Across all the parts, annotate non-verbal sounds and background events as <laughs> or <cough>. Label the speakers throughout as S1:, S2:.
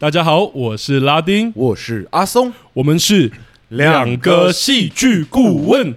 S1: 大家好，我是拉丁，
S2: 我是阿松，
S1: 我们是两个戏剧顾问。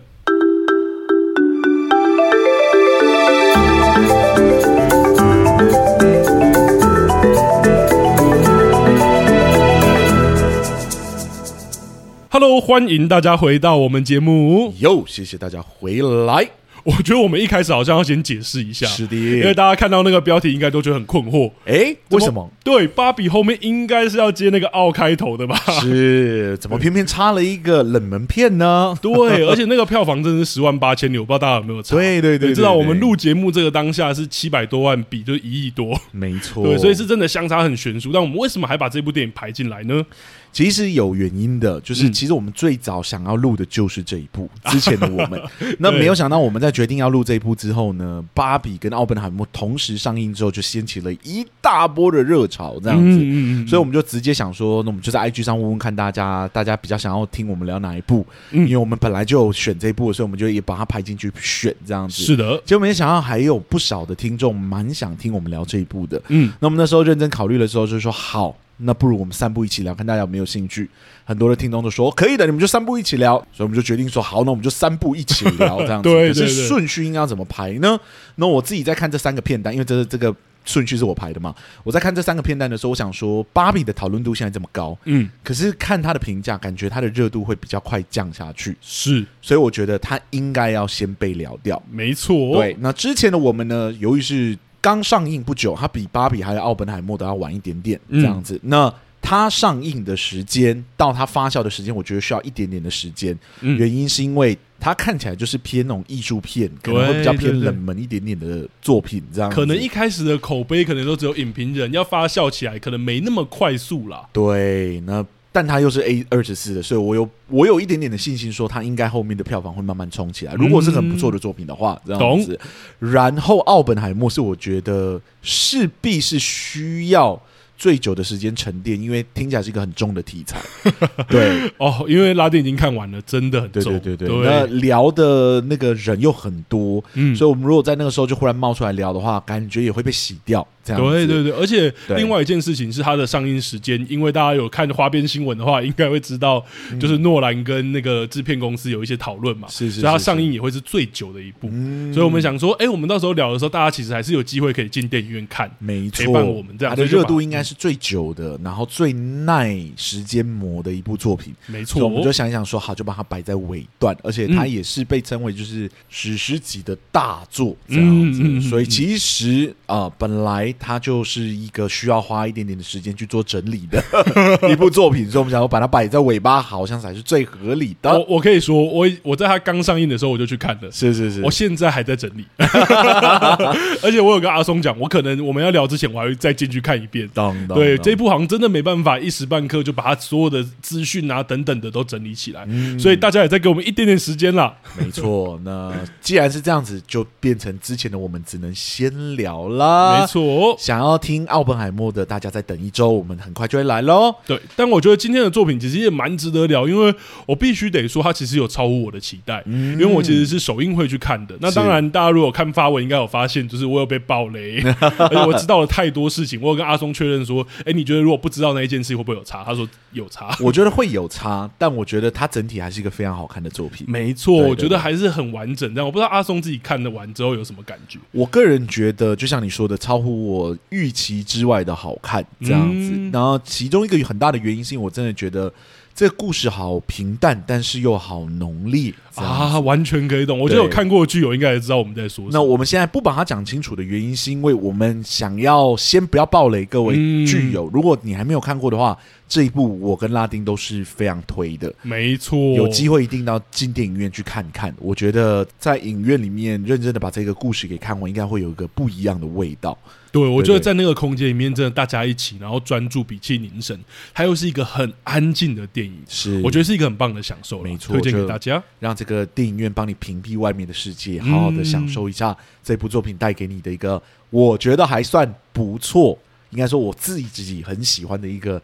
S1: Hello，欢迎大家回到我们节目。
S2: 哟，谢谢大家回来。
S1: 我觉得我们一开始好像要先解释一下，
S2: 是的，
S1: 因为大家看到那个标题，应该都觉得很困惑。
S2: 哎，为什么？
S1: 对，芭比后面应该是要接那个奥开头的吧？
S2: 是，怎么偏偏插了一个冷门片呢？
S1: 对，而且那个票房真的是十万八千里，我不知道大家有没有查？
S2: 对对对，
S1: 你知道我们录节目这个当下是七百多万比，就是一亿多，
S2: 没错。
S1: 对，所以是真的相差很悬殊。但我们为什么还把这部电影排进来呢？
S2: 其实有原因的，就是其实我们最早想要录的就是这一部 <laughs> 之前的我们，那没有想到我们在决定要录这一部之后呢，芭比跟奥本海默同时上映之后，就掀起了一大波的热潮，这样子，所以我们就直接想说，那我们就在 IG 上问问看大家，大家比较想要听我们聊哪一部，因为我们本来就选这一部，所以我们就也把它排进去选这样子。
S1: 是的，
S2: 结果没想到还有不少的听众蛮想听我们聊这一部的，嗯，那我们那时候认真考虑的时候，就是说好。那不如我们三步一起聊，看大家有没有兴趣。很多的听众都说可以的，你们就三步一起聊，所以我们就决定说好，那我们就三步一起聊这样子。对，可是顺序应该要怎么排呢？那我自己在看这三个片段，因为这这个顺序是我排的嘛。我在看这三个片段的时候，我想说芭比的讨论度现在这么高，嗯，可是看他的评价，感觉他的热度会比较快降下去。
S1: 是，所
S2: 以我觉得他应该要先被聊掉。
S1: 没错，
S2: 对。那之前的我们呢，由于是刚上映不久，它比芭比还有奥本海默都要晚一点点，这样子。嗯、那它上映的时间到它发酵的时间，我觉得需要一点点的时间。嗯、原因是因为它看起来就是偏那种艺术片，可能会比较偏冷门一点点的作品，这样。
S1: 可能一开始的口碑可能都只有影评人，要发酵起来可能没那么快速啦。
S2: 对，那但它又是 A 二十四的，所以我有我有一点点的信心，说它应该后面的票房会慢慢冲起来。如果是很不错的作品的话，这样子。然后奥本海默是我觉得势必是需要。最久的时间沉淀，因为听起来是一个很重的题材。<laughs> 对。
S1: 哦，因为拉丁已经看完了，真的很重。
S2: 对对对对，对。那聊的那个人又很多，嗯，所以我们如果在那个时候就忽然冒出来聊的话，感觉也会被洗掉。这样
S1: 对对对，而且另外一件事情是它的上映时间，因为大家有看花边新闻的话，应该会知道，就是诺兰跟那个制片公司有一些讨论嘛，是是，所以它上映也会是最久的一部。所以我们想说，哎，我们到时候聊的时候，大家其实还是有机会可以进电影院看，没错，陪伴我们这样，它的热度应该是最久的，然后最耐时间磨的一部作品，没错。我们就想一想说，好，就把它摆在尾段，而且它也是被称为就是史诗级的大作这样子。所以其实啊，本来。它就是一个需要花一点点的时间去做整理的 <laughs> 一部作品，所以我们想要把它摆在尾巴，好像才是最合理的。我我可以说，我我在它刚上映的时候我就去看了，是是是，我现在还在整理，<laughs> 而且我有跟阿松讲，我可能我们要聊之前，我还会再进去看一遍。当当对，这一部好像真的没办法一时半刻就把它所有的资讯啊等等的都整理起来，嗯、所以大家也再给我们一点点时间啦。没错，<laughs> 那既然是这样子，就变成之前的我们只能先聊啦。没错。想要听奥本海默的，大家再等一周，我们很快就会来喽。对，但我觉得今天的作品其实也蛮值得聊，因为我必须得说，它其实有超乎我的期待。嗯，因为我其实是首映会去看的。那当然，大家如果看发文，应该有发现，就是我有被爆雷，<laughs> 而且我知道了太多事情。我有跟阿松确认说，哎，你觉得如果不知道那一件事会不会有差？他说有差。我觉得会有差，但我觉得它整体还是一个非常好看的作品。没错，我觉得还是很完整。但我不知道阿松自己看的完之后有什么感觉。我个人觉得，就像你说的，超乎我。我预期之外的好看，这样子。嗯、然后其中一个很大的原因，是因为我真的觉得这个故事好平淡，但是又好浓烈啊，完全可以懂。我觉得有看过的剧友应该也知道我们在说什么。那我们现在不把它讲清楚的原因，是因为我们想要先不要暴雷各位剧友。嗯、如果你还没有看过的话，这一部我跟拉丁都是非常推的。没错，有机会一定要进电影院去看看。我觉得在影院里面认真的把这个故事给看完，应该会有一个不一样的味道。对，我觉得在那个空间里面，真的大家一起，然后专注、屏气凝神，它又是一个很安静的电影，是。我觉得是一个很棒的享受，没错，推荐给大家，让这个电影院帮你屏蔽外面的世界，好好的享受一下这部作品带给你的一个，我觉得还算不错，应该说我自己自己很喜欢的一个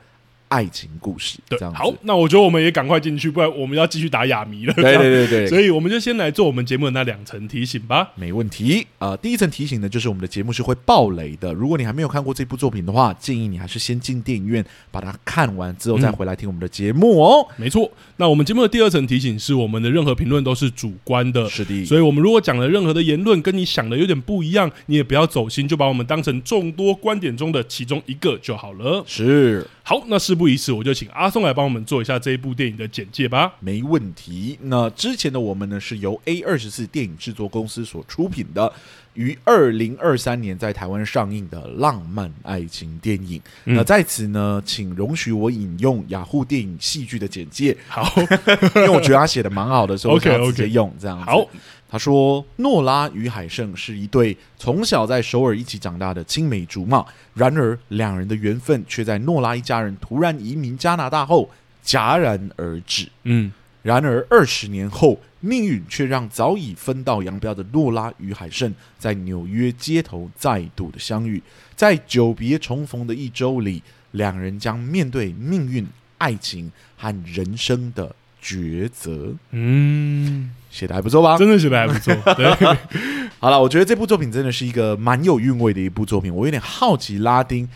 S2: 爱情故事。
S1: 对，好，那我觉得我们也赶快进去，不然我们要继续打哑谜了。
S2: 对对对对，
S1: 所以我们就先来做我们节目的那两层提醒吧。
S2: 没问题啊、呃，第一层提醒呢，就是我们的节目是会爆雷的。如果你还没有看过这部作品的话，建议你还是先进电影院把它看完之后再回来听我们的节目哦。
S1: 嗯、没错，那我们节目的第二层提醒是我们的任何评论都是主观的，
S2: 是的。
S1: 所以我们如果讲了任何的言论跟你想的有点不一样，你也不要走心，就把我们当成众多观点中的其中一个就好了。
S2: 是。
S1: 好，那事不宜迟，我就请阿松来帮我们做一下这一部电影的简介吧。
S2: 没问题。那之前的我们呢，是由 A 二十四电影制作公司所出品的，于二零二三年在台湾上映的浪漫爱情电影。嗯、那在此呢，请容许我引用雅虎电影戏剧的简介。
S1: 好，<laughs>
S2: 因为我觉得他写的蛮好的，所以我想直接用这样子。
S1: 好。
S2: 他说：“诺拉与海胜是一对从小在首尔一起长大的青梅竹马，然而两人的缘分却在诺拉一家人突然移民加拿大后戛然而止。嗯，然而二十年后，命运却让早已分道扬镳的诺拉与海胜在纽约街头再度的相遇，在久别重逢的一周里，两人将面对命运、爱情和人生的抉择。”嗯。写的还不错吧？
S1: 真的写的还不错。对，<laughs>
S2: 好了，我觉得这部作品真的是一个蛮有韵味的一部作品。我有点好奇，拉丁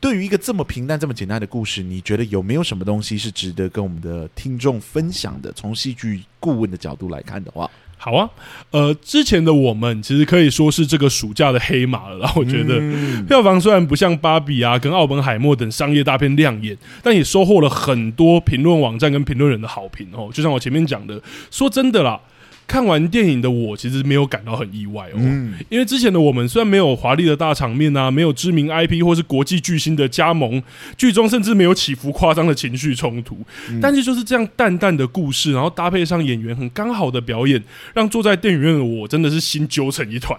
S2: 对于一个这么平淡、这么简单的故事，你觉得有没有什么东西是值得跟我们的听众分享的？从戏剧顾问的角度来看的话。
S1: 好啊，呃，之前的我们其实可以说是这个暑假的黑马了。然后我觉得票房虽然不像《芭比》啊、跟《奥本海默》等商业大片亮眼，但也收获了很多评论网站跟评论人的好评哦。就像我前面讲的，说真的啦。看完电影的我，其实没有感到很意外哦，嗯、因为之前的我们虽然没有华丽的大场面啊，没有知名 IP 或是国际巨星的加盟，剧中甚至没有起伏夸张的情绪冲突，嗯、但是就是这样淡淡的故事，然后搭配上演员很刚好的表演，让坐在电影院的我真的是心揪成一团，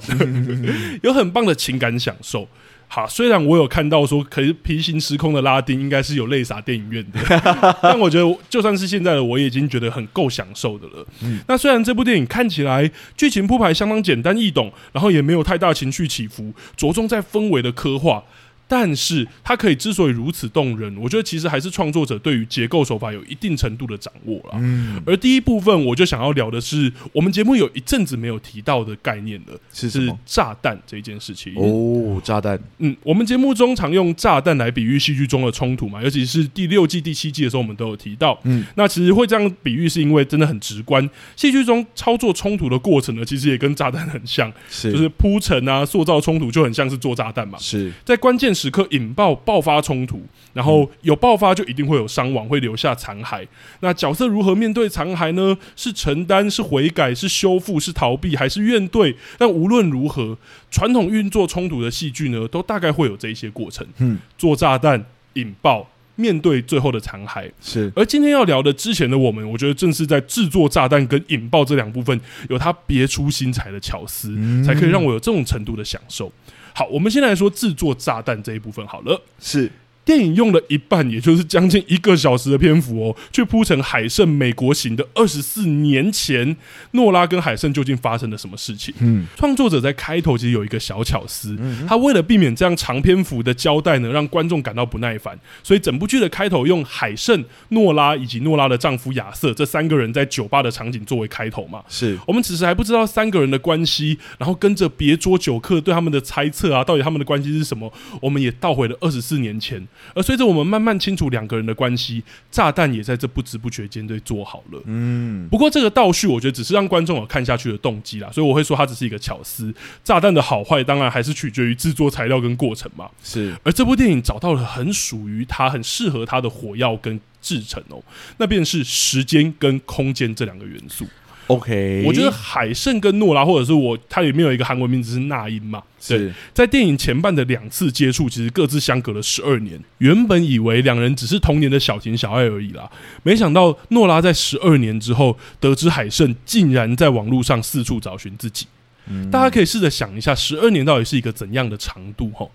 S1: <laughs> 有很棒的情感享受。好，虽然我有看到说，可是平行时空的拉丁应该是有泪洒电影院的，<laughs> 但我觉得就算是现在的我，也已经觉得很够享受的了。嗯，那虽然这部电影看起来剧情铺排相当简单易懂，然后也没有太大情绪起伏，着重在氛围的刻画。但是它可以之所以如此动人，我觉得其实还是创作者对于结构手法有一定程度的掌握了。嗯，而第一部分我就想要聊的是我们节目有一阵子没有提到的概念了，是？是炸弹这一件事情。
S2: 哦，炸弹。
S1: 嗯，我们节目中常用炸弹来比喻戏剧中的冲突嘛，尤其是第六季、第七季的时候，我们都有提到。嗯，那其实会这样比喻，是因为真的很直观。戏剧中操作冲突的过程呢，其实也跟炸弹很像，是就是铺陈啊，塑造冲突就很像是做炸弹嘛。
S2: 是
S1: 在关键时刻引爆爆发冲突，然后有爆发就一定会有伤亡，会留下残骸。那角色如何面对残骸呢？是承担，是悔改，是修复，是逃避，还是怨怼？但无论如何，传统运作冲突的戏剧呢，都大概会有这一些过程。嗯，做炸弹，引爆，面对最后的残骸。是。而今天要聊的之前的我们，我觉得正是在制作炸弹跟引爆这两部分，有它别出心裁的巧思，嗯、才可以让我有这种程度的享受。好，我们先来说制作炸弹这一部分好了。
S2: 是。
S1: 电影用了一半，也就是将近一个小时的篇幅哦，去铺成海盛美国行的二十四年前，诺拉跟海盛究竟发生了什么事情？嗯，创作者在开头其实有一个小巧思，他为了避免这样长篇幅的交代呢，让观众感到不耐烦，所以整部剧的开头用海盛、诺拉以及诺拉的丈夫亚瑟这三个人在酒吧的场景作为开头嘛。
S2: 是
S1: 我们此时还不知道三个人的关系，然后跟着别桌酒客对他们的猜测啊，到底他们的关系是什么？我们也倒回了二十四年前。而随着我们慢慢清楚两个人的关系，炸弹也在这不知不觉间对做好了。嗯，不过这个倒叙，我觉得只是让观众有看下去的动机啦，所以我会说它只是一个巧思。炸弹的好坏，当然还是取决于制作材料跟过程嘛。
S2: 是，
S1: 而这部电影找到了很属于它、很适合它的火药跟制成哦，那便是时间跟空间这两个元素。
S2: OK，
S1: 我觉得海胜跟诺拉，或者是我，它里面有一个韩文名字是那英嘛。对，是在电影前半的两次接触，其实各自相隔了十二年。原本以为两人只是童年的小情小爱而已啦，没想到诺拉在十二年之后得知海胜竟然在网络上四处找寻自己。嗯，大家可以试着想一下，十二年到底是一个怎样的长度？吼。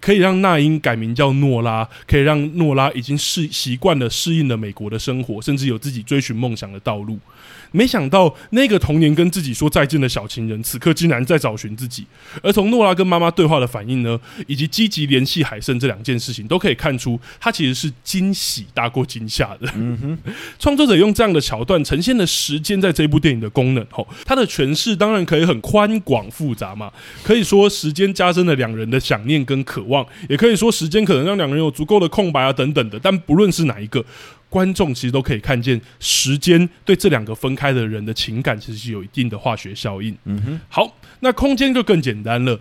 S1: 可以让那英改名叫诺拉，可以让诺拉已经适习惯了适应了美国的生活，甚至有自己追寻梦想的道路。没想到那个童年跟自己说再见的小情人，此刻竟然在找寻自己。而从诺拉跟妈妈对话的反应呢，以及积极联系海胜这两件事情，都可以看出他其实是惊喜大过惊吓的。<laughs> 创作者用这样的桥段呈现了时间在这部电影的功能。吼，他的诠释当然可以很宽广复杂嘛，可以说时间加深了两人的想念跟渴望，也可以说时间可能让两人有足够的空白啊等等的。但不论是哪一个。观众其实都可以看见，时间对这两个分开的人的情感其实是有一定的化学效应。嗯哼，好，那空间就更简单了。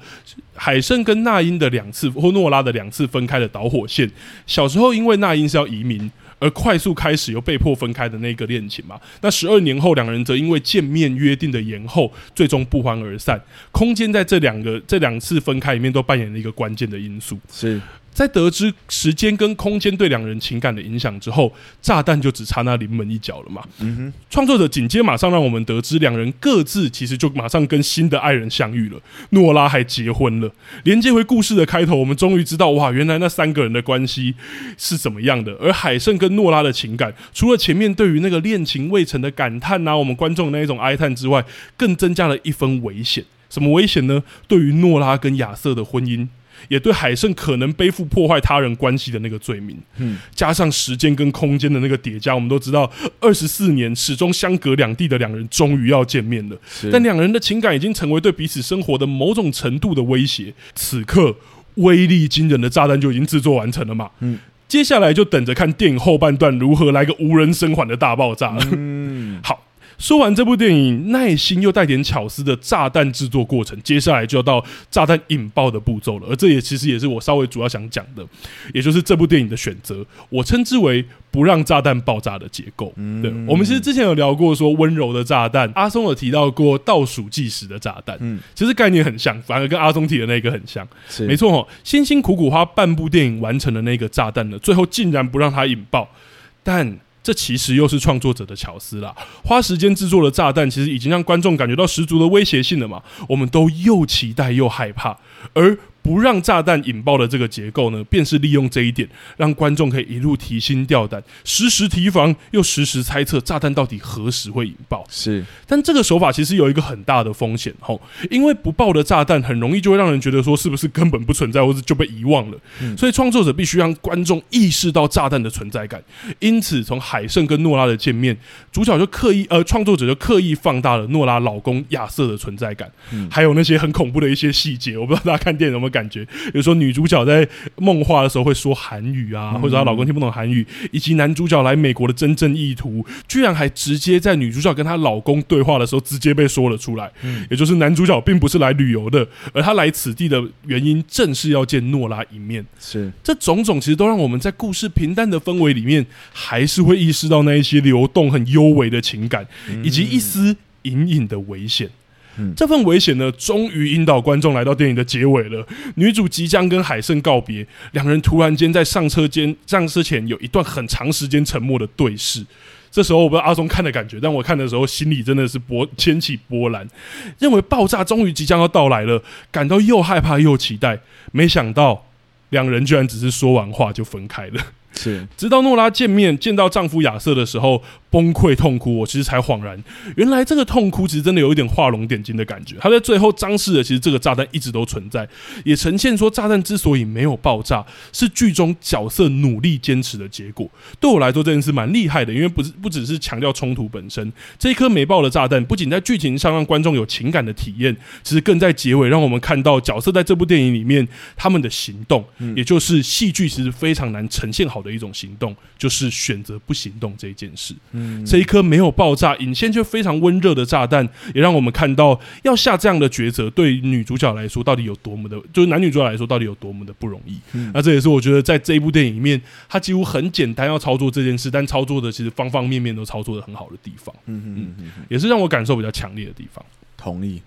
S1: 海胜跟那英的两次或诺拉的两次分开的导火线，小时候因为那英是要移民而快速开始又被迫分开的那个恋情嘛。那十二年后，两人则因为见面约定的延后，最终不欢而散。空间在这两个这两次分开里面都扮演了一个关键的因素。是。在得知时间跟空间对两人情感的影响之后，炸弹就只差那临门一脚了嘛。嗯哼，创作者紧接马上让我们得知，两人各自其实就马上跟新的爱人相遇了。诺拉还结婚了。连接回故事的开头，我们终于知道，哇，原来那三个人的关系是怎么样的。而海胜跟诺拉的情感，除了前面对于那个恋情未成的感叹呐、我们观众那一种哀叹之外，更增加了一分危险。什么危险呢？对于诺拉跟亚瑟的婚姻。也对海胜可能背负破坏他人关系的那个罪名，嗯，加上时间跟空间的那个叠加，我们都知道，二十四年始终相隔两地的两人终于要见面了。但两人的情感已经成为对彼此生活的某种程度的威胁。此刻，威力惊人的炸弹就已经制作完成了嘛？嗯，接下来就等着看电影后半段如何来个无人生还的大爆炸了。嗯，<laughs> 好。说完这部电影耐心又带点巧思的炸弹制作过程，接下来就要到炸弹引爆的步骤了。而这也其实也是我稍微主要想讲的，也就是这部电影的选择，我称之为不让炸弹爆炸的结构。嗯，对，我们其实之前有聊过说温柔的炸弹，阿松有提到过倒数计时的炸弹，嗯，其实概念很像，反而跟阿松提的那个很像。是，没错哦，辛辛苦苦花半部电影完成的那个炸弹呢，最后竟然不让它引爆，但。这其实又是创作者的巧思啦，花时间制作的炸弹，其实已经让观众感觉到十足的威胁性了嘛，我们都又期待又害怕，而。不让炸弹引爆的这个结构呢，便是利用这一点，让观众可以一路提心吊胆，时时提防，又时时猜测炸弹到底何时会引爆。是，但这个手法其实有一个很大的风险吼，因为不爆的炸弹很容易就会让人觉得说是不是根本不存在，或者就被遗忘了。嗯，所以创作者必须让观众意识到炸弹的存在感。因此，从海胜跟诺拉的见面，主角就刻意呃，创作者就刻意放大了诺拉老公亚瑟的存在感，嗯，还有那些很恐怖的一些细节。我不知道大家看电影有没有感觉，比如说女主角在梦话的时候会说韩语啊，或者她老公听不懂韩语，以及男主角来美国的真正意图，居然还直接在女主角跟她老公对话的时候直接被说了出来。嗯，也就是男主角并不是来旅游的，而他来此地的原因正是要见诺拉一面。是，这种种其实都让我们在故事平淡的氛围里面，还是会意识到那一些流动很幽微的情感，以及一丝隐隐的危险。嗯、这份危险呢，终于引导观众来到电影的结尾了。女主即将跟海胜告别，两人突然间在上车间上车前有一段很长时间沉默的对视。这时候我不知道阿松看的感觉，但我看的时候心里真的是波掀起波澜，认为爆炸终于即将要到来了，感到又害怕又期待。没想到两人居然只是说完话就分开了。是，直到诺拉见面见到丈夫亚瑟的时候。崩溃痛哭，我其实才恍然，原来这个痛哭其实真的有一点画龙点睛的感觉。他在最后彰示了，其实这个炸弹一直都存在，也呈现说炸弹之所以没有爆炸，是剧中角色努力坚持的结果。对我来说，这件事蛮厉害的，因为不是不只是强调冲突本身，这一颗没爆的炸弹，不仅在剧情上让观众有情感的体验，其实更在结尾让我们看到角色在这部电影里面他们的行动，嗯、也就是戏剧其实非常难呈现好的一种行动，就是选择不行动这一件事。嗯这一颗没有爆炸、引线却非常温热的炸弹，也让我们看到要下这样的抉择，对女主角来说到底有多么的，就是男女主角来说到底有多么的不容易。嗯、那这也是我觉得在这一部电影里面，它几乎很简单要操作这件事，但操作的其实方方面面都操作的很好的地方。嗯嗯，也是让我感受比较强烈的地方。
S2: 同意。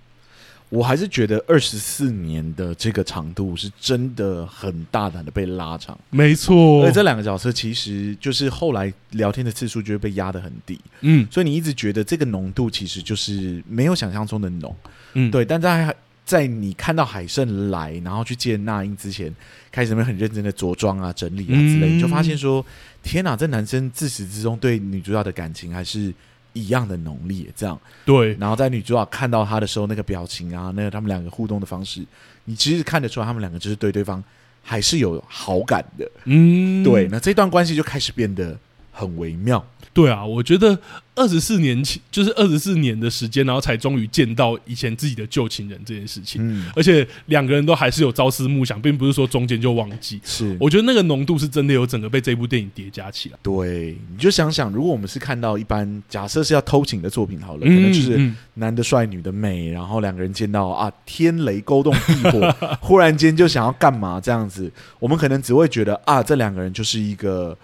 S2: 我还是觉得二十四年的这个长度是真的很大胆的被拉长，
S1: 没错。
S2: 而且这两个角色其实就是后来聊天的次数就会被压得很低，嗯，所以你一直觉得这个浓度其实就是没有想象中的浓，嗯，对。但在在你看到海胜来，然后去见那英之前，开始很认真的着装啊、整理啊之类，嗯、你就发现说，天哪，这男生自始至终对女主角的感情还是一样的浓烈。这样
S1: 对，
S2: 然后在女主角看到他的时候，那个表情啊，那个他们两个互动的方式，你其实看得出来，他们两个就是对对方还是有好感的。嗯，对，那这段关系就开始变得很微妙。
S1: 对啊，我觉得二十四年前就是二十四年的时间，然后才终于见到以前自己的旧情人这件事情。嗯，而且两个人都还是有朝思暮想，并不是说中间就忘记。
S2: 是，
S1: 我觉得那个浓度是真的有整个被这部电影叠加起来。
S2: 对，你就想想，如果我们是看到一般假设是要偷情的作品好了，可能就是男的帅，女的美，然后两个人见到啊天雷勾动地火，<laughs> 忽然间就想要干嘛这样子，我们可能只会觉得啊，这两个人就是一个。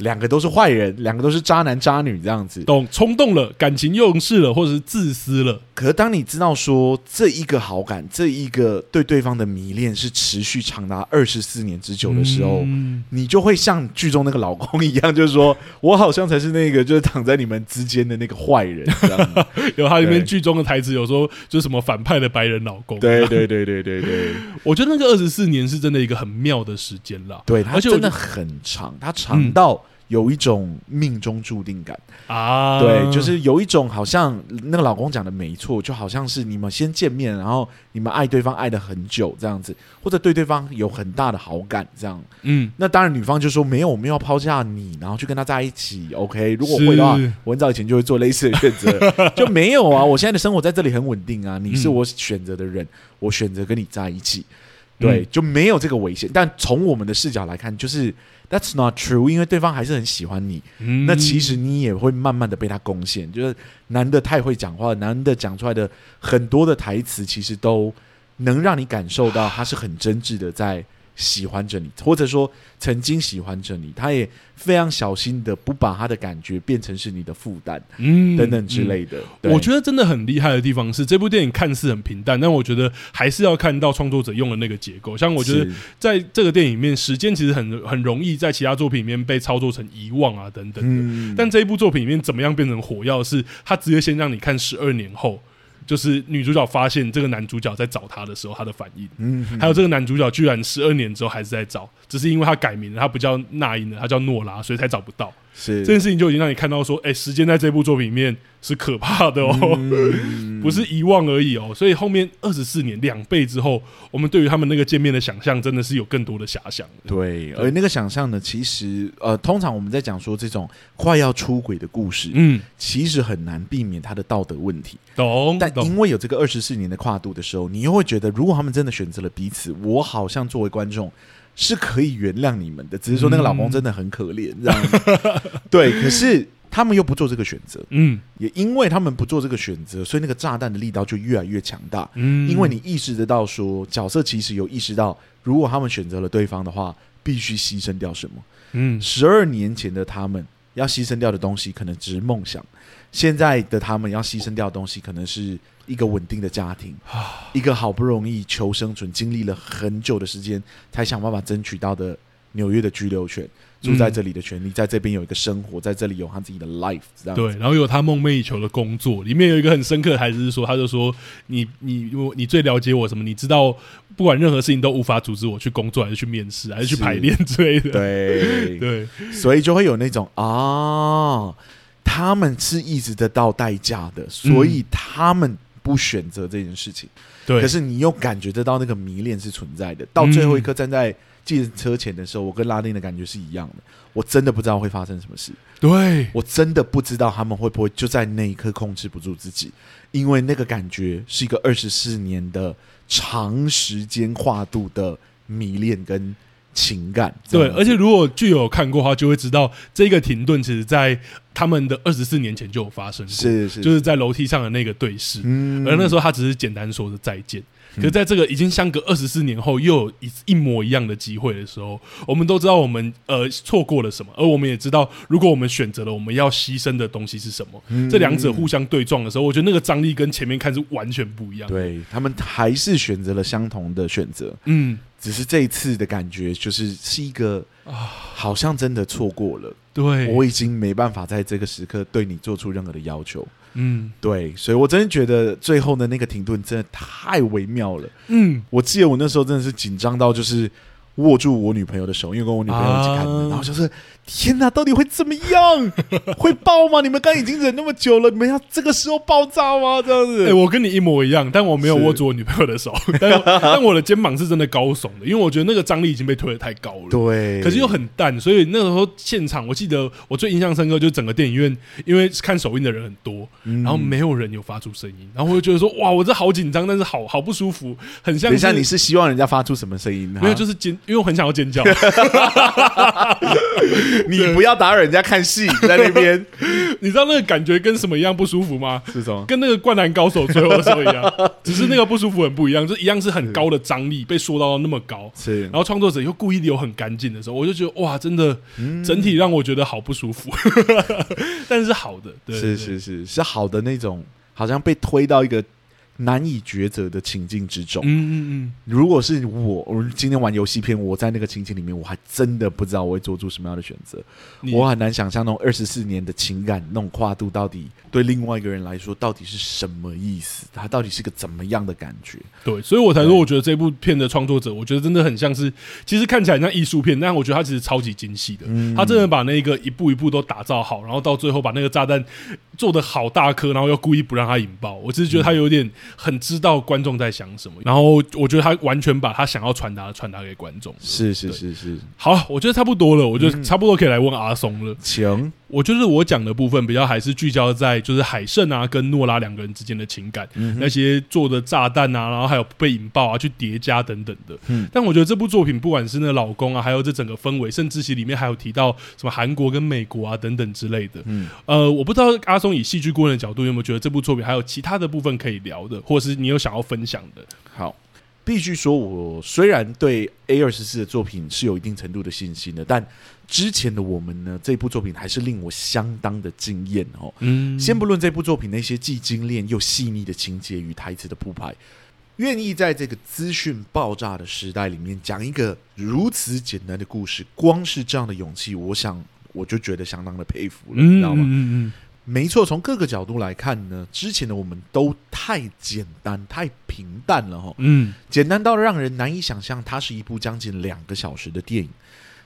S2: 两个都是坏人，两个都是渣男渣女这样子，
S1: 懂冲动了，感情用事了，或者是自私了。
S2: 可是当你知道说这一个好感，这一个对对方的迷恋是持续长达二十四年之久的时候，嗯、你就会像剧中那个老公一样，就是说我好像才是那个就是躺在你们之间的那个坏人。<laughs>
S1: 有他里面剧中的台词有说，就是什么反派的白人老公。
S2: 对对对对对对，
S1: 我觉得那个二十四年是真的一个很妙的时间了。
S2: 对，而且真的很长，它长到。嗯有一种命中注定感。啊，对，就是有一种好像那个老公讲的没错，就好像是你们先见面，然后你们爱对方爱的很久这样子，或者对对方有很大的好感这样，嗯，那当然女方就说没有，我们要抛下你，然后去跟他在一起，OK？如果会的话，我很早以前就会做类似的选择，<laughs> 就没有啊，我现在的生活在这里很稳定啊，你是我选择的人，我选择跟你在一起，对，就没有这个危险。但从我们的视角来看，就是。That's not true，因为对方还是很喜欢你。嗯、那其实你也会慢慢的被他攻陷，就是男的太会讲话，男的讲出来的很多的台词，其实都能让你感受到他是很真挚的在。喜欢着你，或者说曾经喜欢着你，他也非常小心的不把他的感觉变成是你的负担，嗯，等等之类的。
S1: 嗯、我觉得真的很厉害的地方是，这部电影看似很平淡，但我觉得还是要看到创作者用的那个结构。像我觉得在这个电影里面，时间其实很很容易在其他作品里面被操作成遗忘啊等等的，嗯、但这一部作品里面怎么样变成火药？是他直接先让你看十二年后。就是女主角发现这个男主角在找她的时候，她的反应。嗯，还有这个男主角居然十二年之后还是在找，只是因为他改名了，他不叫那英了，他叫诺拉，所以才找不到。是这件事情就已经让你看到说，哎、欸，时间在这部作品里面是可怕的哦，嗯、<laughs> 不是遗忘而已哦。所以后面二十四年两倍之后，我们对于他们那个见面的想象，真的是有更多的遐想。
S2: 对，而那个想象呢，其实呃，通常我们在讲说这种快要出轨的故事，嗯，其实很难避免他的道德问题。懂，但因为有这个二十四年的跨度的时候，你又会觉得，如果他们真的选择了彼此，我好像作为观众。是可以原谅你们的，只是说那个老公真的很可怜，这样 <laughs> 对。可是他们又不做这个选择，嗯，也因为他们不做这个选择，所以那个炸弹的力道就越来越强大。嗯，因为你意识得到说，角色其实有意识到，如果他们选择了对方的话，必须牺牲掉什么。嗯，十二年前的他们要牺牲掉的东西，可能只是梦想；现在的他们要牺牲掉的东西，可能是。一个稳定的家庭，<sighs> 一个好不容易求生存，经历了很久的时间才想办法争取到的纽约的居留权，住在这里的权利，在这边有一个生活，在这里有他自己的 life，这样
S1: 对，然后有他梦寐以求的工作。里面有一个很深刻的台词是说，他就说：“你你我你最了解我什么？你知道，不管任何事情都无法阻止我去工作，还是去面试，还是去排练之类的。”对 <laughs>
S2: 对，所以就会有那种啊，他们是一直得到代价的，所以他们。不选择这件事情，对，可是你又感觉得到那个迷恋是存在的。到最后一刻站在计程车前的时候，我跟拉丁的感觉是一样的。我真的不知道会发生什么事，
S1: 对，
S2: 我真的不知道他们会不会就在那一刻控制不住自己，因为那个感觉是一个二十四年的长时间跨度的迷恋跟。情感
S1: 对，而且如果剧友看过的话，就会知道这个停顿其实，在他们的二十四年前就有发生过，
S2: 是是，
S1: 就是在楼梯上的那个对视，嗯，而那时候他只是简单说的再见。可是在这个已经相隔二十四年后，又有一一模一样的机会的时候，我们都知道我们呃错过了什么，而我们也知道，如果我们选择了我们要牺牲的东西是什么，嗯、这两者互相对撞的时候，我觉得那个张力跟前面看是完全不一样。
S2: 对，他们还是选择了相同的选择，嗯，只是这一次的感觉就是是一个啊，好像真的错过了。对，我已经没办法在这个时刻对你做出任何的要求。嗯，对，所以我真的觉得最后的那个停顿真的太微妙了。嗯，我记得我那时候真的是紧张到就是。握住我女朋友的手，因为跟我女朋友一起看的，啊、然后就是天哪，到底会怎么样？<laughs> 会爆吗？你们刚已经忍那么久了，你们要这个时候爆炸吗？这样子？哎、欸，
S1: 我跟你一模一样，但我没有握住我女朋友的手，但 <laughs> 但我的肩膀是真的高耸的，因为我觉得那个张力已经被推得太高了。
S2: 对，
S1: 可是又很淡，所以那个时候现场，我记得我最印象深刻，就是整个电影院，因为看首映的人很多，然后没有人有发出声音，然后我就觉得说，哇，我这好紧张，但是好好不舒服，很像。
S2: 等一下，你是希望人家发出什么声音？
S1: 没有，就是尖。因为我很想要尖叫，<laughs>
S2: 你不要打扰人家看戏，在那边，<laughs>
S1: 你知道那个感觉跟什么一样不舒服吗？
S2: 是什么？
S1: 跟那个灌篮高手最后的时候一样，<laughs> 只是那个不舒服很不一样，就一样是很高的张力被说到那么高，
S2: 是。
S1: 然后创作者又故意留很干净的时候，我就觉得哇，真的，整体让我觉得好不舒服，但是好的，对，
S2: 是是是是好的那种，好像被推到一个。难以抉择的情境之中，嗯嗯嗯，如果是我，我今天玩游戏片，我在那个情境里面，我还真的不知道我会做出什么样的选择，我很难想象那种二十四年的情感那种跨度到底。对另外一个人来说，到底是什么意思？他到底是个怎么样的感觉？
S1: 对，所以我才说，我觉得这部片的创作者，我觉得真的很像是，其实看起来像艺术片，但我觉得他其实超级精细的。嗯、他真的把那个一步一步都打造好，然后到最后把那个炸弹做的好大颗，然后又故意不让它引爆。我只是觉得他有点很知道观众在想什么，然后我觉得他完全把他想要传达的传达给观众。
S2: 是是是是，
S1: 好，我觉得差不多了，我觉得差不多可以来问阿松了。
S2: 请。
S1: 我就是我讲的部分比较还是聚焦在就是海胜啊跟诺拉两个人之间的情感，嗯、那些做的炸弹啊，然后还有被引爆啊去叠加等等的。嗯，但我觉得这部作品不管是那老公啊，还有这整个氛围，甚至其里面还有提到什么韩国跟美国啊等等之类的。嗯，呃，我不知道阿松以戏剧顾问的角度有没有觉得这部作品还有其他的部分可以聊的，或者是你有想要分享的？
S2: 好，必须说，我虽然对 A 二十四的作品是有一定程度的信心的，但。之前的我们呢，这部作品还是令我相当的惊艳哦。嗯，先不论这部作品那些既精炼又细腻的情节与台词的铺排，愿意在这个资讯爆炸的时代里面讲一个如此简单的故事，光是这样的勇气，我想我就觉得相当的佩服了，你知道吗？嗯嗯嗯，没错，从各个角度来看呢，之前的我们都太简单、太平淡了哈。嗯，简单到让人难以想象，它是一部将近两个小时的电影。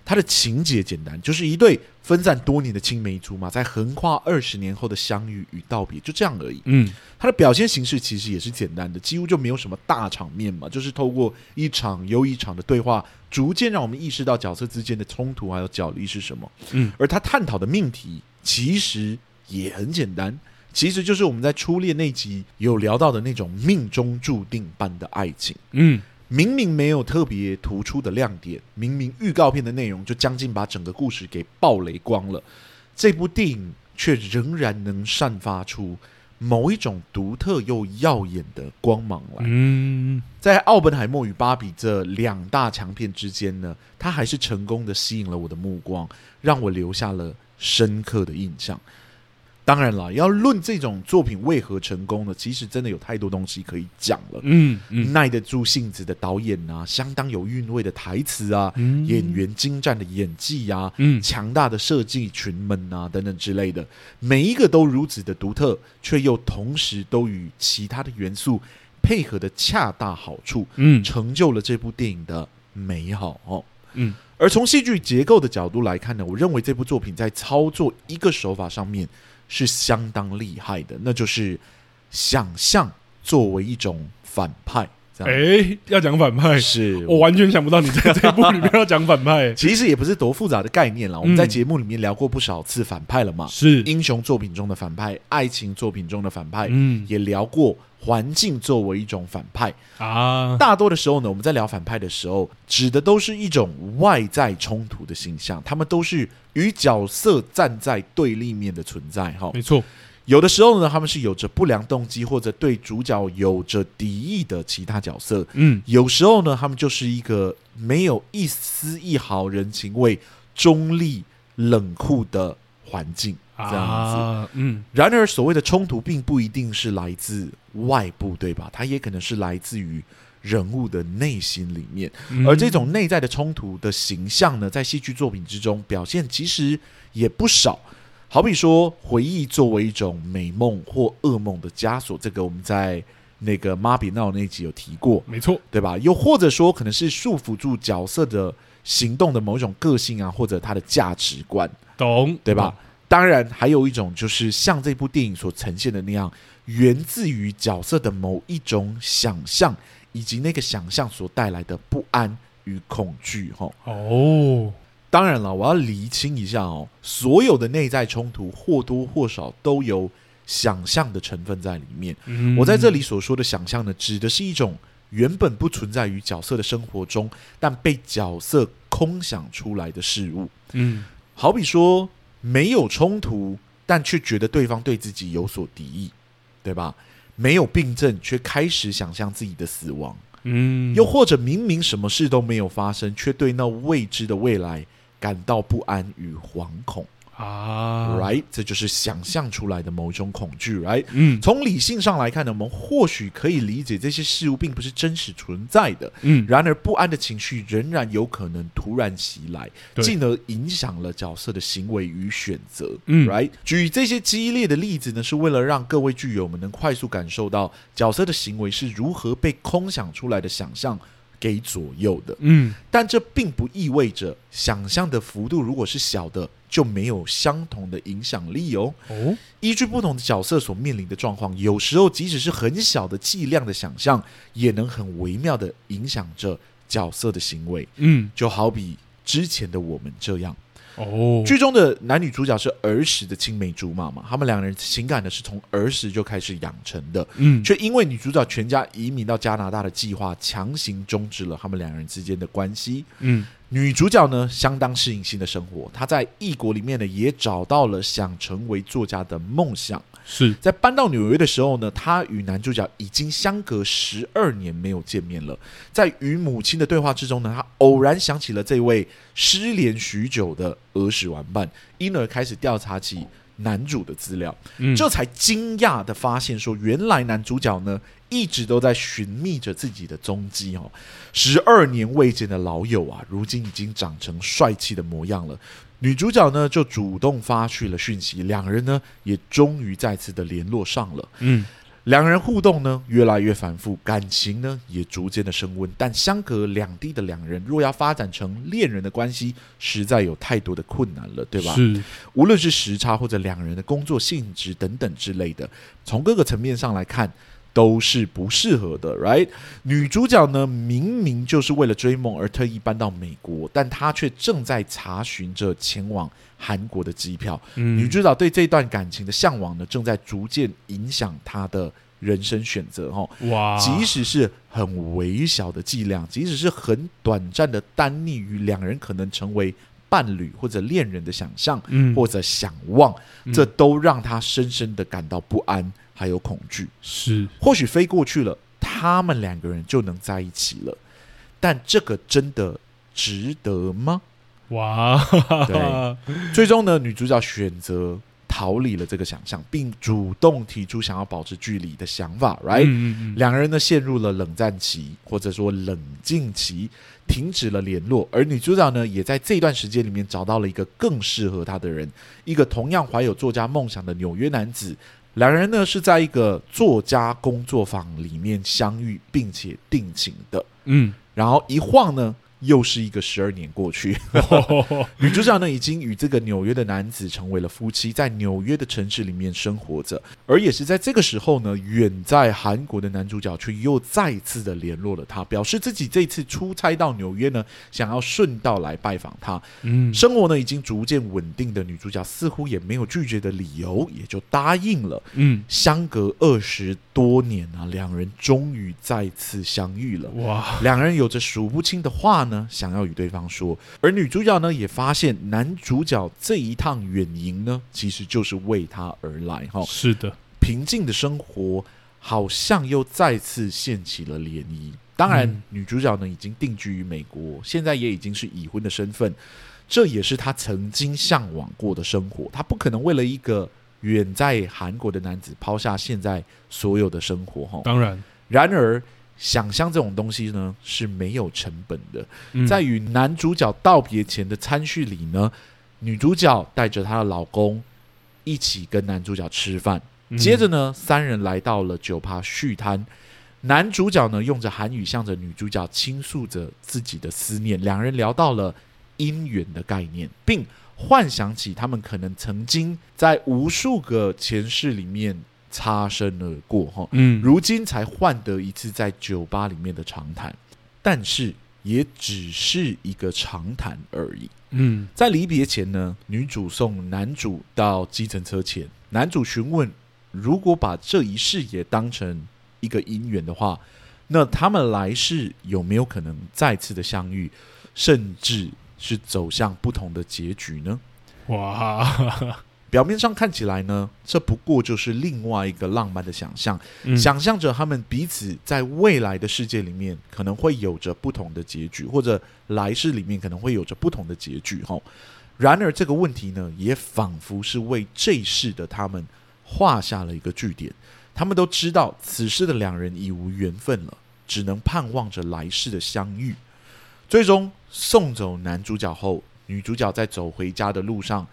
S2: 它的情节简单，就是一对分散多年的青梅竹马，在横跨二十年后的相遇与道别，就这样而已。嗯，它的表现形式其实也是简单的，几乎就没有什么大场面嘛，就是透过一场又一场的对话，逐渐让我们意识到角色之间的冲突还有角力是什么。嗯，而他探讨的命题其实也很简单，其实就是我们在初恋那集有聊到的那种命中注定般的爱情。嗯。明明没有特别突出的亮点，明明预告片的内容就将近把整个故事给爆雷光了，这部电影却仍然能散发出某一种独特又耀眼的光芒来。嗯，在奥本海默与芭比这两大强片之间呢，它还是成功的吸引了我的目光，让我留下了深刻的印象。当然了，要论这种作品为何成功呢？其实真的有太多东西可以讲了。嗯，嗯，耐得住性子的导演啊，相当有韵味的台词啊，嗯、演员精湛的演技啊，嗯、强大的设计群们啊，等等之类的，每一个都如此的独特，却又同时都与其他的元素配合的恰到好处，嗯，成就了这部电影的美好哦。嗯，而从戏剧结构的角度来看呢，我认为这部作品在操作一个手法上面。是相当厉害的，那就是想象作为一种反派。哎、
S1: 欸，要讲反派，
S2: 是
S1: 我完全想不到你在 <laughs> 这部里面要讲反派。
S2: 其实也不是多复杂的概念了，我们在节目里面聊过不少次反派了嘛。
S1: 是
S2: 英雄作品中的反派，爱情作品中的反派，嗯，也聊过环境作为一种反派啊。大多的时候呢，我们在聊反派的时候，指的都是一种外在冲突的形象，他们都是与角色站在对立面的存在。哈，
S1: 没错。
S2: 有的时候呢，他们是有着不良动机或者对主角有着敌意的其他角色。嗯，有时候呢，他们就是一个没有一丝一毫人情味、中立冷酷的环境这样子。啊、嗯，然而所谓的冲突并不一定是来自外部，对吧？它也可能是来自于人物的内心里面。嗯、而这种内在的冲突的形象呢，在戏剧作品之中表现其实也不少。好比说，回忆作为一种美梦或噩梦的枷锁，这个我们在那个妈比闹那集有提过，
S1: 没错，
S2: 对吧？又或者说，可能是束缚住角色的行动的某一种个性啊，或者他的价值观，
S1: 懂
S2: 对吧？当然，还有一种就是像这部电影所呈现的那样，源自于角色的某一种想象，以及那个想象所带来的不安与恐惧。哈哦，当然了，我要厘清一下哦，所有的内在冲突或多或少都有想象的成分在里面。嗯，我在这里所说的想象呢，指的是一种原本不存在于角色的生活中，但被角色空想出来的事物。嗯，好比说。没有冲突，但却觉得对方对自己有所敌意，对吧？没有病症，却开始想象自己的死亡。嗯，又或者明明什么事都没有发生，却对那未知的未来感到不安与惶恐。啊，right，这就是想象出来的某种恐惧，right？嗯，从理性上来看呢，我们或许可以理解这些事物并不是真实存在的，嗯，然而不安的情绪仍然有可能突然袭来，进而影响了角色的行为与选择，嗯，right？举这些激烈的例子呢，是为了让各位剧友们能快速感受到角色的行为是如何被空想出来的想象给左右的，嗯，但这并不意味着想象的幅度如果是小的。就没有相同的影响力哦。哦，依据不同的角色所面临的状况，有时候即使是很小的剂量的想象，也能很微妙的影响着角色的行为。嗯，就好比之前的我们这样。哦，剧中的男女主角是儿时的青梅竹马嘛，他们两人情感呢是从儿时就开始养成的。嗯，却因为女主角全家移民到加拿大的计划，强行终止了他们两人之间的关系。嗯，女主角呢相当适应新的生活，她在异国里面呢也找到了想成为作家的梦想。是在搬到纽约的时候呢，她与男主角已经相隔十二年没有见面了。在与母亲的对话之中呢，她偶然想起了这位失联许久的儿时玩伴，因而开始调查起男主的资料。嗯，这才惊讶的发现说，原来男主角呢一直都在寻觅着自己的踪迹哦。十二年未见的老友啊，如今已经长成帅气的模样了。女主角呢就主动发去了讯息，两人呢也终于再次的联络上了。嗯，两人互动呢越来越反复，感情呢也逐渐的升温。但相隔两地的两人，若要发展成恋人的关系，实在有太多的困难了，对吧？是，无论是时差或者两人的工作性质等等之类的，从各个层面上来看。都是不适合的，right？女主角呢，明明就是为了追梦而特意搬到美国，但她却正在查询着前往韩国的机票。嗯，女主角对这段感情的向往呢，正在逐渐影响她的人生选择。哈，哇！即使是很微小的剂量，即使是很短暂的单溺于两人可能成为伴侣或者恋人的想象，嗯，或者想望，这都让她深深的感到不安。还有恐惧，是或许飞过去了，他们两个人就能在一起了，但这个真的值得吗？哇，对，最终呢，女主角选择逃离了这个想象，并主动提出想要保持距离的想法，right？嗯嗯，两人呢陷入了冷战期，或者说冷静期，停止了联络，而女主角呢也在这段时间里面找到了一个更适合她的人，一个同样怀有作家梦想的纽约男子。两人呢是在一个作家工作坊里面相遇，并且定情的。嗯，然后一晃呢。又是一个十二年过去，<laughs> 女主角呢已经与这个纽约的男子成为了夫妻，在纽约的城市里面生活着。而也是在这个时候呢，远在韩国的男主角却又再次的联络了她，表示自己这次出差到纽约呢，想要顺道来拜访她。嗯，生活呢已经逐渐稳定的女主角似乎也没有拒绝的理由，也就答应了。嗯，相隔二十多年啊，两人终于再次相遇了。哇，两人有着数不清的话呢。想要与对方说，而女主角呢也发现男主角这一趟远迎呢，其实就是为她而来。哈，是的，平静的生活好像又再次掀起了涟漪。当然，嗯、女主角呢已经定居于美国，现在也已经是已婚的身份，这也是她曾经向往过的生活。她不可能为了一个远在韩国的男子抛下现在所有的生活。哈，当然，然而。想象这种东西呢是没有成本的。嗯、在与男主角道别前的餐叙里呢，女主角带着她的老公一起跟男主角吃饭。接着呢，三人来到了酒吧续摊。男主角呢，用着韩语向着女主角倾诉着自己的思念。两人聊到了姻缘的概念，并幻想起他们可能曾经在无数个前世里面擦身而过。哈，嗯，如今才换得一次在酒吧里面的长谈，但是也只是一个长谈而已。嗯，在离别前呢，女主送男主到计程车前，男主询问。如果把这一世也当成一个姻缘的话，那他们来世有没有可能再次的相遇，甚至是走向不同的结局呢？哇！表面上看起来呢，这不过就是另外一个浪漫的想象，嗯、想象着他们彼此在未来的世界里面可能会有着不同的结局，或者来世里面可能会有着不同的结局。哈，然而这个问题呢，也仿佛是为这世的他们。画下了一个句点，他们都知道此时的两人已无缘分了，只能盼望着来世的相遇。最终送走男主角后，女主角在走回家的路上，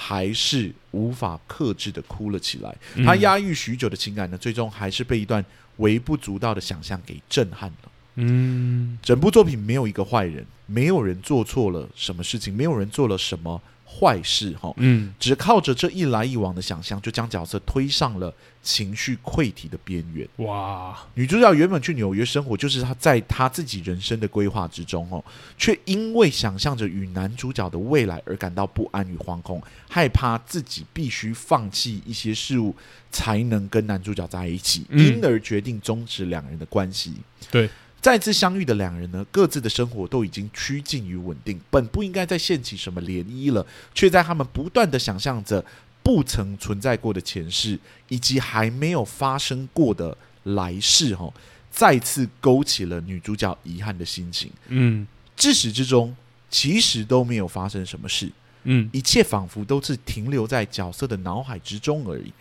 S2: 还是无法克制的哭了起来。他压抑许久的情感呢，最终还是被一段微不足道的想象给震撼了。嗯，整部作品没有一个坏人，没有人做错了什么事情，没有人做了什么。坏事哈，嗯，只靠着这一来一往的想象，就将角色推上了情绪溃堤的边缘。哇！女主角原本去纽约生活，就是她在她自己人生的规划之中哦，却因为想象着与男主角的未来而感到不安与惶恐，害怕自己必须放弃一些事物才能跟男主角在一起，因而决定终止两人的关系。对。再次相遇的两人呢，各自的生活都已经趋近于稳定，本不应该再掀起什么涟漪了，却在他们不断的想象着不曾存在过的前世，以及还没有发生过的来世，哈，再次勾起了女主角遗憾的心情。嗯，至始至终，其实都没有发生什么事。嗯，一切仿佛都是停留在角色的脑海之中而已，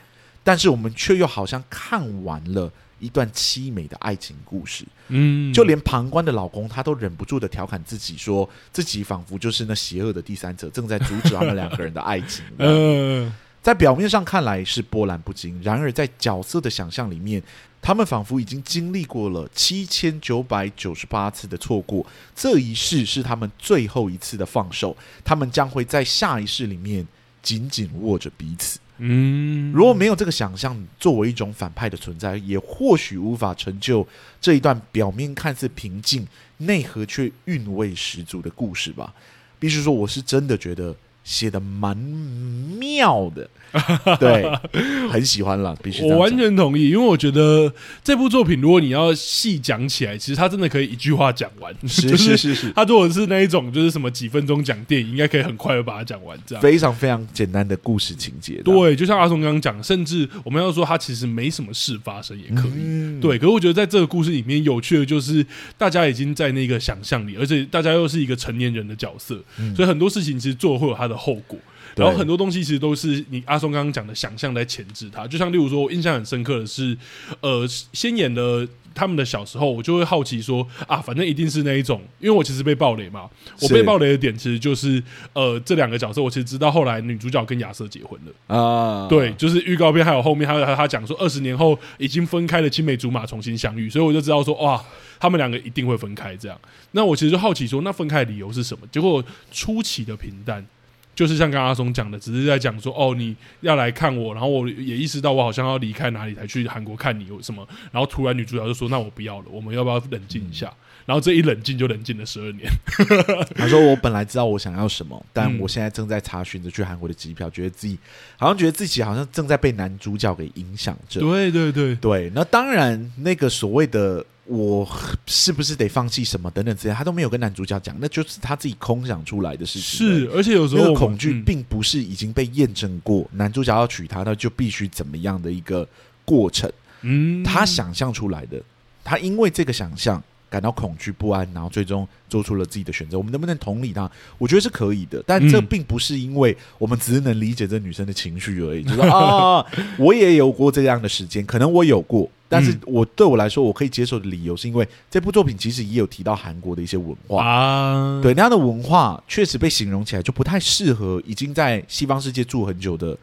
S2: 但是我们却又好像看完了。一段凄美的爱情故事，嗯，就连旁观的老公他都忍不住的调侃自己，说自己仿佛就是那邪恶的第三者，正在阻止他们两个人的爱情。<laughs> 嗯，在表面上看来是波澜不惊，然而在角色的想象里面，他们仿佛已经经历过了七千九百九十八次的错过，这一世是他们最后一次的放手，他们将会在下一世里面紧紧握着彼此。嗯，如果没有这个想象作为一种反派的存在，也或许无法成就这一段表面看似平静、内核却韵味十足的故事吧。必须说，我是真的觉得。写的蛮妙的，<laughs> 对，很喜欢了，必须。
S1: 我完全同意，因为我觉得这部作品，如果你要细讲起来，其实它真的可以一句话讲完。
S2: 是 <laughs> 是是是，
S1: 它如果是那一种，就是什么几分钟讲电影，应该可以很快的把它讲完。这样
S2: 非常非常简单的故事情节。
S1: 对，就像阿松刚刚讲，甚至我们要说它其实没什么事发生也可以。嗯、对，可是我觉得在这个故事里面，有趣的就是大家已经在那个想象里，而且大家又是一个成年人的角色，嗯、所以很多事情其实做会有它的。后果，然后很多东西其实都是你阿松刚刚讲的想象在钳制它。就像例如说，我印象很深刻的是，呃，先演的他们的小时候，我就会好奇说啊，反正一定是那一种，因为我其实被暴雷嘛。我被暴雷的点其实就是，呃，这两个角色，我其实知道后来女主角跟亚瑟结婚了啊。对，就是预告片还有后面还有他讲说，二十年后已经分开的青梅竹马重新相遇，所以我就知道说，哇，他们两个一定会分开这样。那我其实就好奇说，那分开的理由是什么？结果出奇的平淡。就是像刚刚阿松讲的，只是在讲说哦，你要来看我，然后我也意识到我好像要离开哪里才去韩国看你有什么，然后突然女主角就说：“那我不要了，我们要不要冷静一下？”嗯、然后这一冷静就冷静了十二年。<laughs>
S2: 他说：“我本来知道我想要什么，但我现在正在查询着去韩国的机票，觉得自己好像觉得自己好像正在被男主角给影响着。”
S1: 对对对
S2: 对，那当然那个所谓的。我是不是得放弃什么等等之类，他都没有跟男主角讲，那就是他自己空想出来的事情。
S1: 是，而且有时候
S2: 那个恐惧并不是已经被验证过，嗯、男主角要娶她，那就必须怎么样的一个过程。嗯，他想象出来的，他因为这个想象感到恐惧不安，然后最终做出了自己的选择。我们能不能同理他？我觉得是可以的，但这并不是因为我们只是能理解这女生的情绪而已。就是 <laughs> 啊，我也有过这样的时间，可能我有过。但是我对我来说，我可以接受的理由是因为这部作品其实也有提到韩国的一些文化啊，对那样的文化确实被形容起来就不太适合已经在西方世界住很久的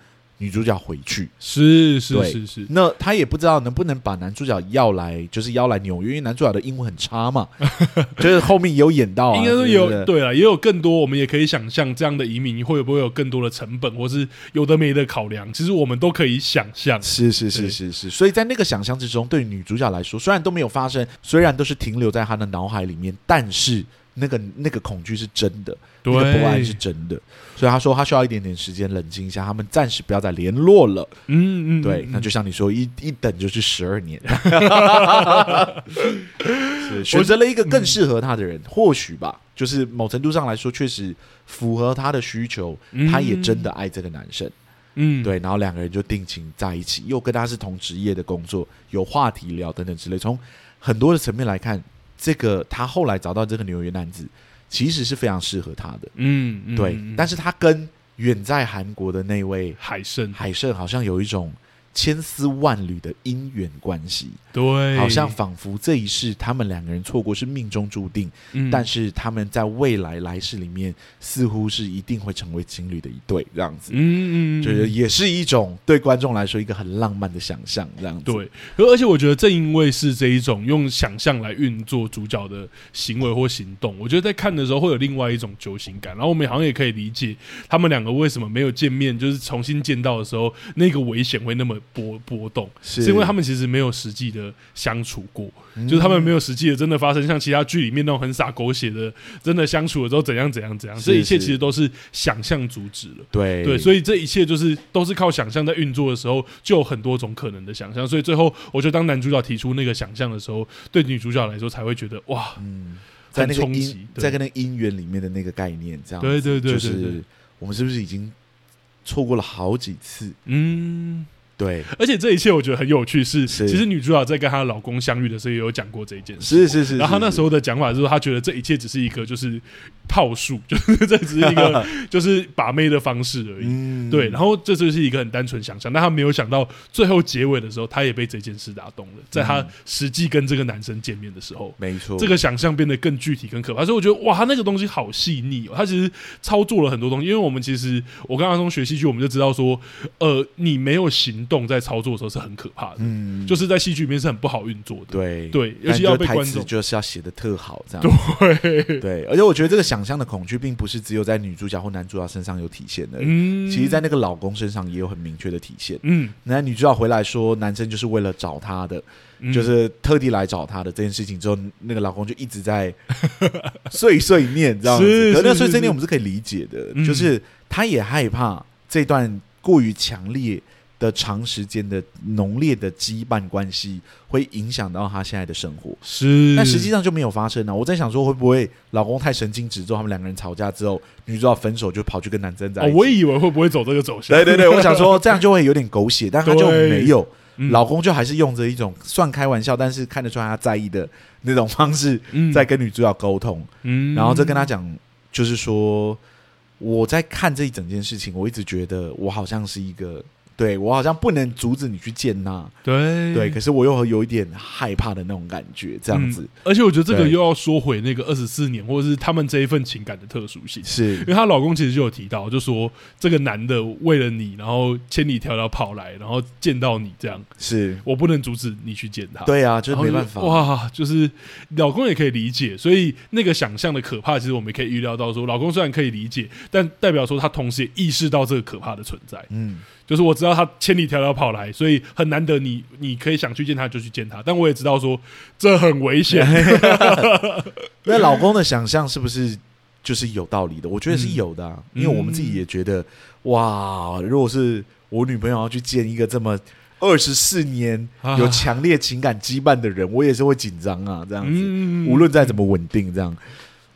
S2: 女主角回去。
S1: 是是是是，
S2: 那他也不知道能不能把男主角要来，就是要来纽约，因为男主角的英文很差嘛，<laughs> 就是后面有演到、啊，
S1: 应该是有对啊，也有更多，我们也可以想象这样的移民会不会有更多的成本，或是有的没的考量，其实我们都可以想象。
S2: 是是是是是，所以在那个想象之中，对女主角来说，虽然都没有发生，虽然都是停留在她的脑海里面，但是。那个那个恐惧是真的，那个不安是真的，所以他说他需要一点点时间冷静一下，他们暂时不要再联络了。
S1: 嗯嗯，
S2: 对，那就像你说，一一等就是十二年，<laughs> 是选择了一个更适合他的人，或许吧，就是某程度上来说，确实符合他的需求，他也真的爱这个男生。嗯，对，然后两个人就定情在一起，又跟他是同职业的工作，有话题聊等等之类，从很多的层面来看。这个他后来找到这个纽约男子，其实是非常适合他的。嗯，嗯对。但是他跟远在韩国的那位
S1: 海胜，
S2: 海胜好像有一种。千丝万缕的姻缘关系，
S1: 对，
S2: 好像仿佛这一世他们两个人错过是命中注定，嗯，但是他们在未来来世里面似乎是一定会成为情侣的一对，这样子，嗯嗯，就是也是一种对观众来说一个很浪漫的想象，这样子，
S1: 对。而且我觉得正因为是这一种用想象来运作主角的行为或行动，我觉得在看的时候会有另外一种揪心感。然后我们好像也可以理解他们两个为什么没有见面，就是重新见到的时候那个危险会那么。波波动。是，因为他们其实没有实际的相处过，嗯、就是他们没有实际的真的发生像其他剧里面那种很傻狗血的，真的相处了之后怎样怎样怎样，这一切其实都是想象阻止了。
S2: 对。
S1: 对，所以这一切就是都是靠想象在运作的时候，就有很多种可能的想象。所以最后，我觉得当男主角提出那个想象的时候，对女主角来说才会觉得哇，嗯，
S2: 在那个姻在跟那个姻缘里面的那个概念，这样
S1: 对对对，
S2: 就是我们是不是已经错过了好几次？嗯。对，
S1: 而且这一切我觉得很有趣是，是其实女主角在跟她老公相遇的时候也有讲过这一件事，
S2: 是是是。
S1: 然后她那时候的讲法就是说，她觉得这一切只是一个就是套数，<laughs> 就是这只是一个 <laughs> 就是把妹的方式而已。嗯、对，然后这就是一个很单纯想象，但她没有想到最后结尾的时候，她也被这件事打动了。在她实际跟这个男生见面的时候，
S2: 没错，
S1: 这个想象变得更具体、更可怕。所以我觉得哇，他那个东西好细腻哦，他其实操作了很多东西。因为我们其实我跟阿松学戏剧，我们就知道说，呃，你没有行动在操作的时候。是很可怕的，嗯，就是在戏剧里面是很不好运作的，
S2: 对
S1: 对，尤其要被观众
S2: 就是要写的特好，这样。
S1: 对。<laughs>
S2: 对，而且我觉得这个想象的恐惧，并不是只有在女主角或男主角身上有体现的，嗯，其实在那个老公身上也有很明确的体现，嗯，那女主角回来说，男生就是为了找她的，就是特地来找她的这件事情之后，那个老公就一直在 <laughs> 碎碎念，这样子，可那碎碎念我们是可以理解的，就是他也害怕这段过于强烈。的长时间的浓烈的羁绊关系会影响到他现在的生活，
S1: 是，
S2: 但实际上就没有发生呢。我在想说，会不会老公太神经质之后，他们两个人吵架之后，女主角分手就跑去跟男生在一起？
S1: 哦，我以为会不会走这个走向？
S2: 对对对，我想说这样就会有点狗血，但他就没有，老公就还是用着一种算开玩笑，但是看得出来他在意的那种方式，在跟女主角沟通，嗯，然后再跟他讲，就是说我在看这一整件事情，我一直觉得我好像是一个。对，我好像不能阻止你去见他，
S1: 对
S2: 对，可是我又有一点害怕的那种感觉，这样子。嗯、
S1: 而且我觉得这个又要说回那个二十四年，或者是他们这一份情感的特殊性，
S2: 是
S1: 因为她老公其实就有提到，就说这个男的为了你，然后千里迢迢跑来，然后见到你这样，
S2: 是我
S1: 不能阻止你去见他。
S2: 对啊，就是没办法。
S1: 哇，就是老公也可以理解，所以那个想象的可怕，其实我们也可以预料到说，说老公虽然可以理解，但代表说他同时也意识到这个可怕的存在。嗯。就是我知道他千里迢迢跑来，所以很难得你你可以想去见他就去见他，但我也知道说这很危险。<laughs> <laughs>
S2: 那老公的想象是不是就是有道理的？我觉得是有的，啊，嗯、因为我们自己也觉得哇，如果是我女朋友要去见一个这么二十四年有强烈情感羁绊的人，我也是会紧张啊，这样子，嗯、无论再怎么稳定，这样。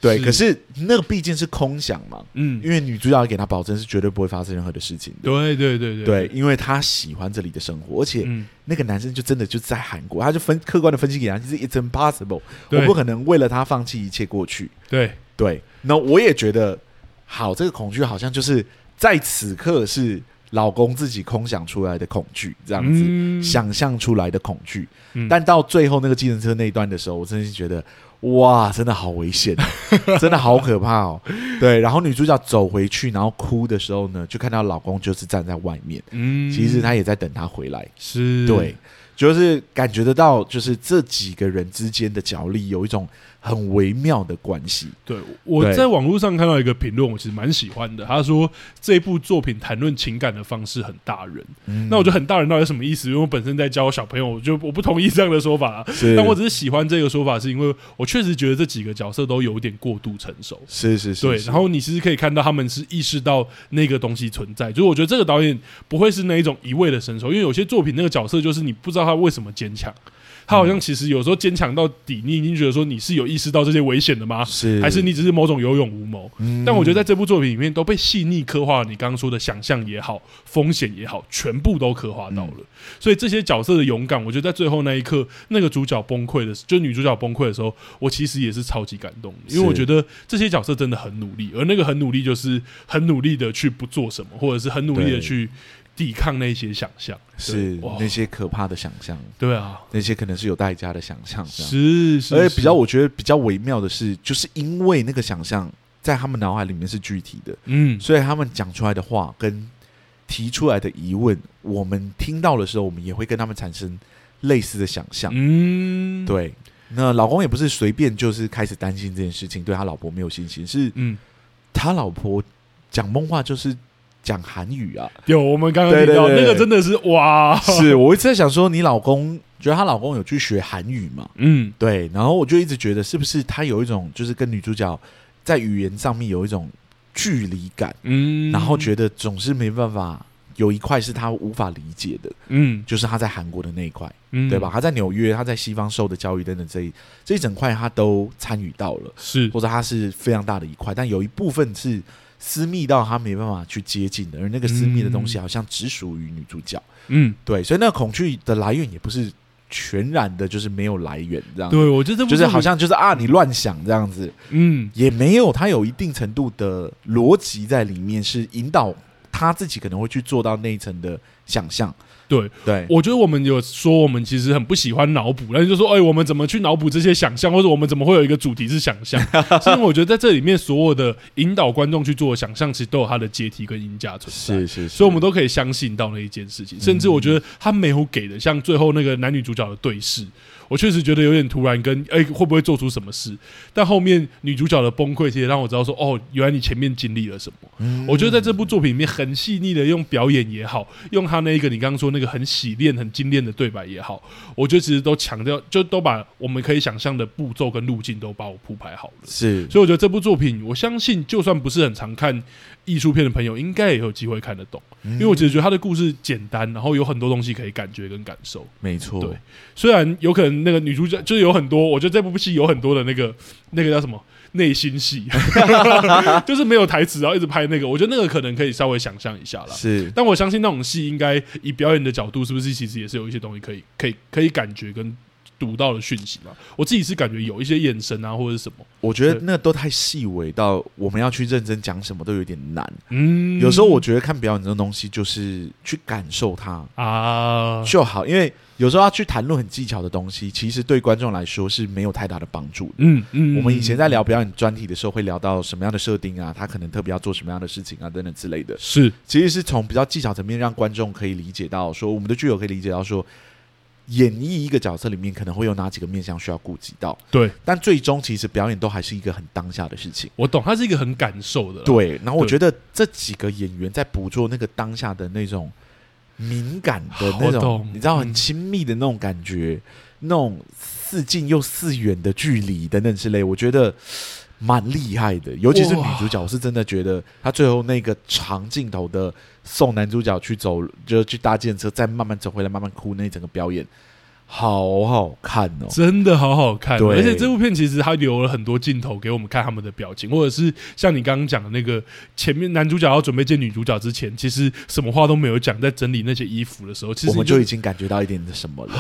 S2: 对，可是那个毕竟是空想嘛，嗯，因为女主角给他保证是绝对不会发生任何的事情的，
S1: 对对对对，
S2: 对，因为他喜欢这里的生活，而且那个男生就真的就在韩国，他就分客观的分析给他，就是 It's impossible，我不可能为了他放弃一切过去，
S1: 对。
S2: 对，那我也觉得好，这个恐惧好像就是在此刻是老公自己空想出来的恐惧，这样子、嗯、想象出来的恐惧，嗯、但到最后那个计程车那一段的时候，我真的是觉得。哇，真的好危险，<laughs> 真的好可怕哦。对，然后女主角走回去，然后哭的时候呢，就看到老公就是站在外面，嗯，其实他也在等她回来，
S1: 是。
S2: 对，就是感觉得到，就是这几个人之间的角力有一种。很微妙的关系。
S1: 对，我在网络上看到一个评论，我其实蛮喜欢的。他说这部作品谈论情感的方式很大人。嗯、那我觉得很大人到底什么意思？因为我本身在教小朋友，我就我不同意这样的说法。但我只是喜欢这个说法，是因为我确实觉得这几个角色都有点过度成熟。
S2: 是是是，
S1: 对。然后你其实可以看到他们是意识到那个东西存在。就是我觉得这个导演不会是那一种一味的成熟，因为有些作品那个角色就是你不知道他为什么坚强。他好像其实有时候坚强到底，你已经觉得说你是有意识到这些危险的吗？
S2: 是，
S1: 还是你只是某种有勇无谋？嗯，但我觉得在这部作品里面都被细腻刻画了。你刚刚说的想象也好，风险也好，全部都刻画到了。所以这些角色的勇敢，我觉得在最后那一刻，那个主角崩溃的，就女主角崩溃的时候，我其实也是超级感动的，因为我觉得这些角色真的很努力，而那个很努力就是很努力的去不做什么，或者是很努力的去。抵抗那些想象，
S2: 是那些可怕的想象，
S1: 对啊，
S2: 那些可能是有代价的想象，
S1: 是是。
S2: 而且比较，我觉得比较微妙的是，就是因为那个想象在他们脑海里面是具体的，嗯，所以他们讲出来的话跟提出来的疑问，我们听到的时候，我们也会跟他们产生类似的想象，嗯，对。那老公也不是随便就是开始担心这件事情，对他老婆没有信心，是嗯，他老婆讲梦话就是。讲韩语啊，
S1: 有我们刚刚听到那个真的是哇，
S2: 是我一直在想说，你老公觉得她老公有去学韩语嘛？嗯，对，然后我就一直觉得是不是他有一种就是跟女主角在语言上面有一种距离感，嗯，然后觉得总是没办法有一块是他无法理解的，嗯，就是他在韩国的那一块，嗯，对吧？他在纽约，他在西方受的教育等等这一这一整块他都参与到了，
S1: 是。
S2: 或者他是非常大的一块，但有一部分是。私密到他没办法去接近的，而那个私密的东西好像只属于女主角。嗯，对，所以那个恐惧的来源也不是全然的，就是没有来源这样。
S1: 对，我觉得
S2: 就是好像就是啊，你乱想这样子。嗯，也没有，他有一定程度的逻辑在里面，是引导他自己可能会去做到那一层的想象。
S1: 对对，我觉得我们有说，我们其实很不喜欢脑补，但是就说，哎，我们怎么去脑补这些想象，或者我们怎么会有一个主题是想象？<laughs> 所以我觉得在这里面所有的引导观众去做的想象，其实都有它的阶梯跟音架存在。
S2: 是是，是，
S1: 所以我们都可以相信到那一件事情。甚至我觉得他没有给的，像最后那个男女主角的对视。我确实觉得有点突然，跟哎、欸、会不会做出什么事？但后面女主角的崩溃，其实让我知道说，哦，原来你前面经历了什么。嗯、我觉得在这部作品里面，很细腻的用表演也好，用他那一个你刚刚说那个很洗练、很精炼的对白也好，我觉得其实都强调，就都把我们可以想象的步骤跟路径都把我铺排好了。
S2: 是，
S1: 所以我觉得这部作品，我相信就算不是很常看艺术片的朋友，应该也有机会看得懂。因为我其实觉得他的故事简单，然后有很多东西可以感觉跟感受。
S2: 没错，
S1: 对，虽然有可能那个女主角就是有很多，我觉得这部戏有很多的那个那个叫什么内心戏，<laughs> <laughs> 就是没有台词，然后一直拍那个，我觉得那个可能可以稍微想象一下啦。
S2: 是，
S1: 但我相信那种戏应该以表演的角度，是不是其实也是有一些东西可以可以可以感觉跟。读到的讯息嘛，我自己是感觉有一些眼神啊，或者是什么，
S2: 我觉得那都太细微到我们要去认真讲什么都有点难。嗯，有时候我觉得看表演这种东西，就是去感受它啊就好，因为有时候要去谈论很技巧的东西，其实对观众来说是没有太大的帮助的。嗯嗯，我们以前在聊表演专题的时候，会聊到什么样的设定啊，他可能特别要做什么样的事情啊，等等之类的。
S1: 是，
S2: 其实是从比较技巧层面让观众可以理解到，说我们的剧友可以理解到说。演绎一个角色里面可能会有哪几个面向需要顾及到？
S1: 对，
S2: 但最终其实表演都还是一个很当下的事情。
S1: 我懂，它是一个很感受的。
S2: 对，然后我觉得这几个演员在捕捉那个当下的那种敏感的那种，你知道很亲密的那种感觉，那种似近又似远的距离等等之类，我觉得。蛮厉害的，尤其是女主角，我是真的觉得她最后那个长镜头的送男主角去走，就去搭建车，再慢慢走回来，慢慢哭那一整个表演。好好看哦，
S1: 真的好好看。对，而且这部片其实它留了很多镜头给我们看他们的表情，或者是像你刚刚讲的那个前面男主角要准备见女主角之前，其实什么话都没有讲，在整理那些衣服的时候，其实
S2: 我们就已经感觉到一点的什么了。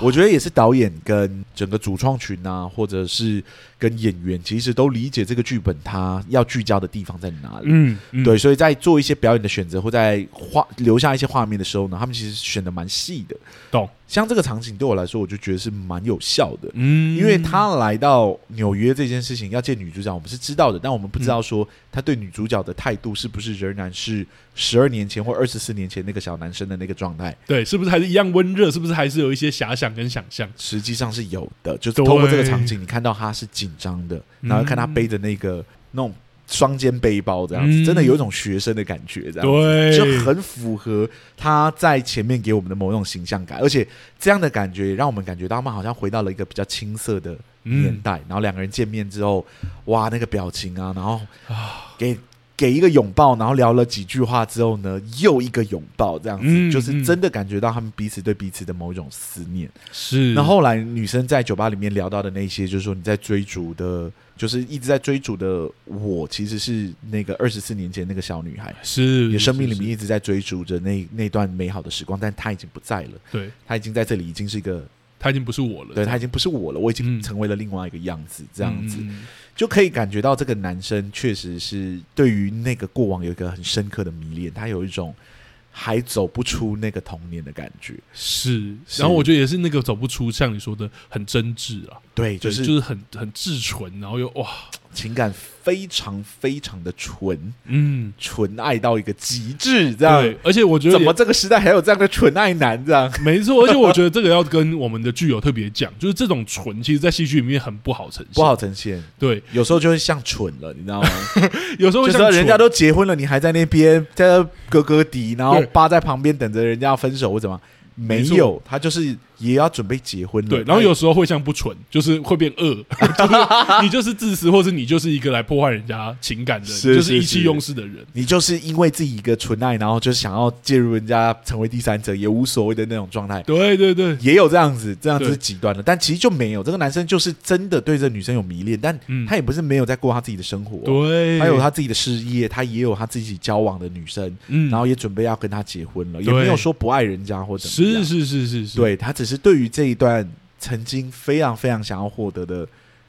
S2: 我觉得也是导演跟整个主创群啊，或者是跟演员，其实都理解这个剧本它要聚焦的地方在哪里。嗯，嗯对，所以在做一些表演的选择或在画留下一些画面的时候呢，他们其实选的蛮细的。
S1: 懂。
S2: 像这个场景对我来说，我就觉得是蛮有效的。嗯，因为他来到纽约这件事情要见女主角，我们是知道的，但我们不知道说他对女主角的态度是不是仍然是十二年前或二十四年前那个小男生的那个状态。
S1: 对，是不是还是一样温热？是不是还是有一些遐想跟想象？
S2: 实际上是有的，就是透过这个场景，你看到他是紧张的，然后看他背着那个那种。双肩背包这样子，真的有一种学生的感觉，这样子就很符合他在前面给我们的某种形象感，而且这样的感觉让我们感觉到他们好像回到了一个比较青涩的年代，然后两个人见面之后，哇，那个表情啊，然后给给一个拥抱，然后聊了几句话之后呢，又一个拥抱，这样子就是真的感觉到他们彼此对彼此的某一种思念。是，那后来女生在酒吧里面聊到的那些，就是说你在追逐的。就是一直在追逐的我，其实是那个二十四年前那个小女孩，
S1: 是
S2: 你生命里面一直在追逐着那那段美好的时光，但她已经不在了。
S1: 对，
S2: 她已经在这里，已经是一个，
S1: 她已经不是我了。
S2: 对，她已经不是我了，我已经成为了另外一个样子，这样子就可以感觉到这个男生确实是对于那个过往有一个很深刻的迷恋，他有一种。还走不出那个童年的感觉，
S1: 是，然后我觉得也是那个走不出，像你说的很真挚啊，
S2: 对，就是
S1: 就是很很至纯，然后又哇。
S2: 情感非常非常的纯，嗯，纯爱到一个极致，这样。
S1: 对，而且我觉得
S2: 怎么这个时代还有这样的纯爱男，这样 <laughs>
S1: 没错。而且我觉得这个要跟我们的剧友特别讲，就是这种纯，其实，在戏剧里面很不好呈现，
S2: 不好呈现。
S1: 对，
S2: 有时候就会像蠢了，你知道吗？<laughs>
S1: 有时候
S2: 就是人家都结婚了，你还在那边在那咯咯滴，然后扒在旁边等着人家要分手或怎么？没有，他就是。也要准备结婚了，
S1: 对，然后有时候会像不纯，就是会变恶，<laughs> 就是你就是自私，或是你就是一个来破坏人家情感的，就是意气用事的人。
S2: 你就是因为自己一个纯爱，然后就想要介入人家，成为第三者，也无所谓的那种状态。
S1: 对对对，
S2: 也有这样子，这样子是极端的，但其实就没有这个男生就是真的对这女生有迷恋，但他也不是没有在过他自己的生活，对，他有他自己的事业，他也有他自己交往的女生，嗯，然后也准备要跟他结婚了，也没有说不爱人家或者
S1: 是是是是是，
S2: 对他只是对于这一段曾经非常非常想要获得的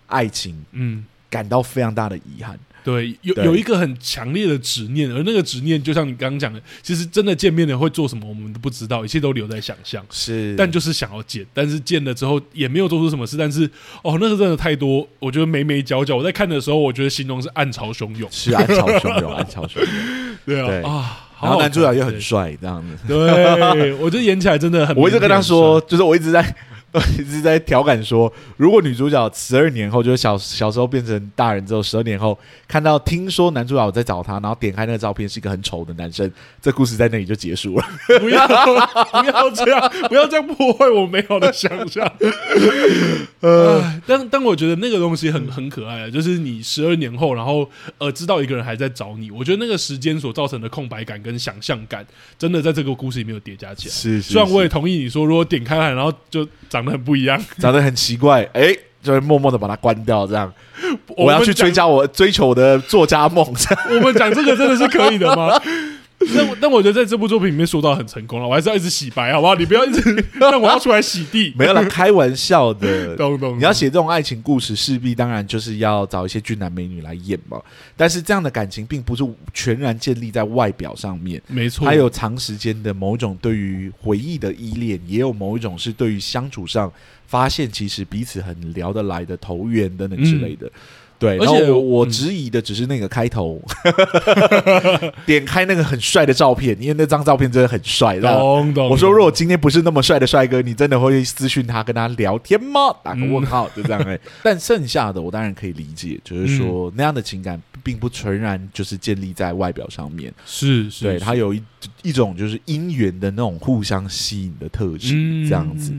S2: 爱情，嗯，感到非常大的遗憾。
S1: 对，有有一个很强烈的执念，而那个执念就像你刚刚讲的，其实真的见面了会做什么，我们都不知道，一切都留在想象。
S2: 是，
S1: 但就是想要见，但是见了之后也没有做出什么事。但是哦，那个真的太多，我觉得眉眉角角。我在看的时候，我觉得形容是暗潮汹涌，
S2: 是暗潮汹涌，暗潮汹涌。<laughs>
S1: 对啊，对啊。
S2: 然后男主角也很帅，这样子。
S1: 对，我觉得演起来真的很。<laughs>
S2: 我一直跟他说，就是我一直在。一直在调侃说，如果女主角十二年后，就是小小时候变成大人之后，十二年后看到听说男主角在找她，然后点开那个照片是一个很丑的男生，这故事在那里就结束了。
S1: 不要不要这样，不要这样破坏我美好的想象。<laughs> 呃，但但我觉得那个东西很很可爱啊，就是你十二年后，然后呃知道一个人还在找你，我觉得那个时间所造成的空白感跟想象感，真的在这个故事里面有叠加起来。
S2: 是，是，是，
S1: 虽然我也同意你说，如果点开来，然后就长得很不一样，
S2: 长得很奇怪，哎、欸，就会默默的把它关掉，这样。我要去追加我追求我的作家梦。
S1: 我们讲这个真的是可以的吗？<laughs> 但但我觉得在这部作品里面说到很成功了，我还是要一直洗白，好不好？你不要一直 <laughs> 让我要出来洗地，
S2: 没有啦，<laughs> 开玩笑的。懂懂。你要写这种爱情故事，势必当然就是要找一些俊男美女来演嘛。但是这样的感情并不是全然建立在外表上面，
S1: 没错，
S2: 还有长时间的某种对于回忆的依恋，也有某一种是对于相处上发现其实彼此很聊得来的投缘等等之类的。嗯对，而且我我质疑的只是那个开头，<laughs> 嗯、点开那个很帅的照片，因为那张照片真的很帅。懂懂。我说，如果今天不是那么帅的帅哥，你真的会私讯他跟他聊天吗？打个问号，就这样、欸。但剩下的我当然可以理解，就是说那样的情感并不纯然就是建立在外表上面。
S1: 是是，
S2: 对，他有一一种就是姻缘的那种互相吸引的特质，这样子。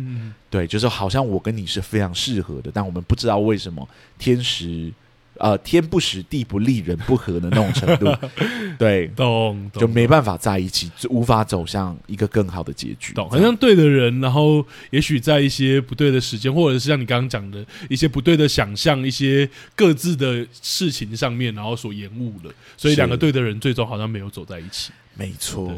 S2: 对，就是好像我跟你是非常适合的，但我们不知道为什么天时。呃，天不时，地不利，人不和的那种程度，<laughs> 对，
S1: 懂，
S2: 就没办法在一起，就无法走向一个更好的结局。
S1: 懂，好像对的人，然后也许在一些不对的时间，或者是像你刚刚讲的一些不对的想象，一些各自的事情上面，然后所延误了，所以两个对的人最终好像没有走在一起。
S2: 没错。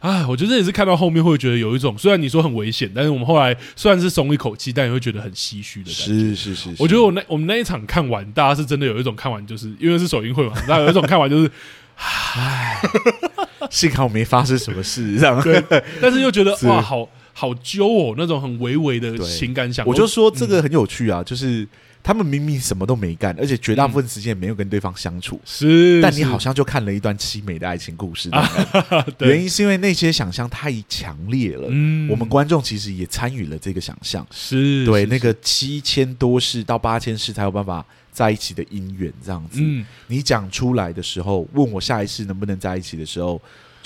S1: 啊，我觉得这也是看到后面会觉得有一种，虽然你说很危险，但是我们后来虽然是松一口气，但也会觉得很唏嘘的感觉。
S2: 是是是，是，我
S1: 觉得我那我们那一场看完，大家是真的有一种看完就是因为是首映会嘛，大家有一种看完就是，唉，<laughs>
S2: 幸好没发生什么事，这样。
S1: 对，但是又觉得哇，好。好揪哦，那种很微微的情感想。
S2: 我就说这个很有趣啊，嗯、就是。他们明明什么都没干，而且绝大部分时间也没有跟对方相处，
S1: 是，
S2: 但你好像就看了一段凄美的爱情故事。<laughs> 原因是因为那些想象太强烈了，我们观众其实也参与了这个想象，
S1: 是
S2: 对那个七千多世到八千世才有办法在一起的姻缘这样子。你讲出来的时候，问我下一世能不能在一起的时候。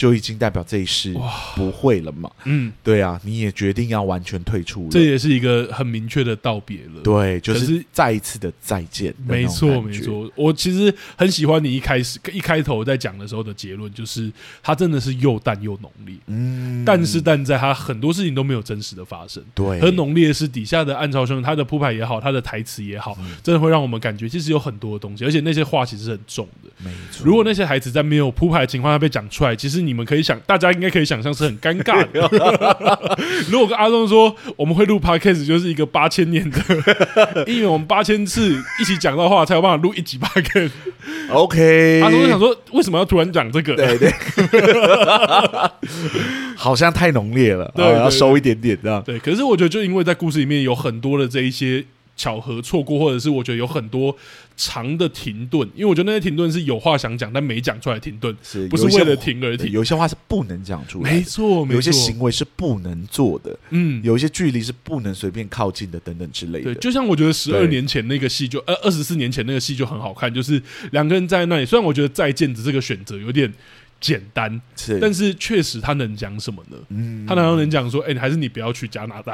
S2: 就已经代表这一世不会了嘛？嗯，对啊，你也决定要完全退出了，
S1: 这也是一个很明确的道别了。
S2: 对，就是再一次的再见。
S1: 没错，没错。我其实很喜欢你一开始一开头在讲的时候的结论，就是他真的是又淡又浓烈。嗯，但是但在他很多事情都没有真实的发生。
S2: 对，
S1: 很浓烈是底下的暗潮汹涌，他的铺排也好，他的台词也好，真的会让我们感觉其实有很多的东西，而且那些话其实是很重的。
S2: 没错，
S1: 如果那些台词在没有铺排的情况下被讲出来，其实你们可以想，大家应该可以想象是很尴尬的。<laughs> 如果跟阿忠说我们会录 podcast，就是一个八千年的，<laughs> 因为我们八千次一起讲的话，才有办法录一集 podcast。
S2: OK，
S1: 阿忠就想说，为什么要突然讲这个？
S2: 对对，<laughs> 好像太浓烈了，对，要收一点点这样。
S1: 对，可是我觉得，就因为在故事里面有很多的这一些。巧合错过，或者是我觉得有很多长的停顿，因为我觉得那些停顿是有话想讲但没讲出来的停顿，是不是为了停而停？
S2: 有些话是不能讲出来，
S1: 没错，没错，
S2: 有些行为是不能做的，嗯，有一些距离是不能随便靠近的，等等之类的。
S1: 对，就像我觉得十二年前那个戏就呃二十四年前那个戏就很好看，就是两个人在那里，虽然我觉得再见的这个选择有点。简单，是，但是确实他能讲什么呢？嗯，他难道能讲说，哎、欸，还是你不要去加拿大，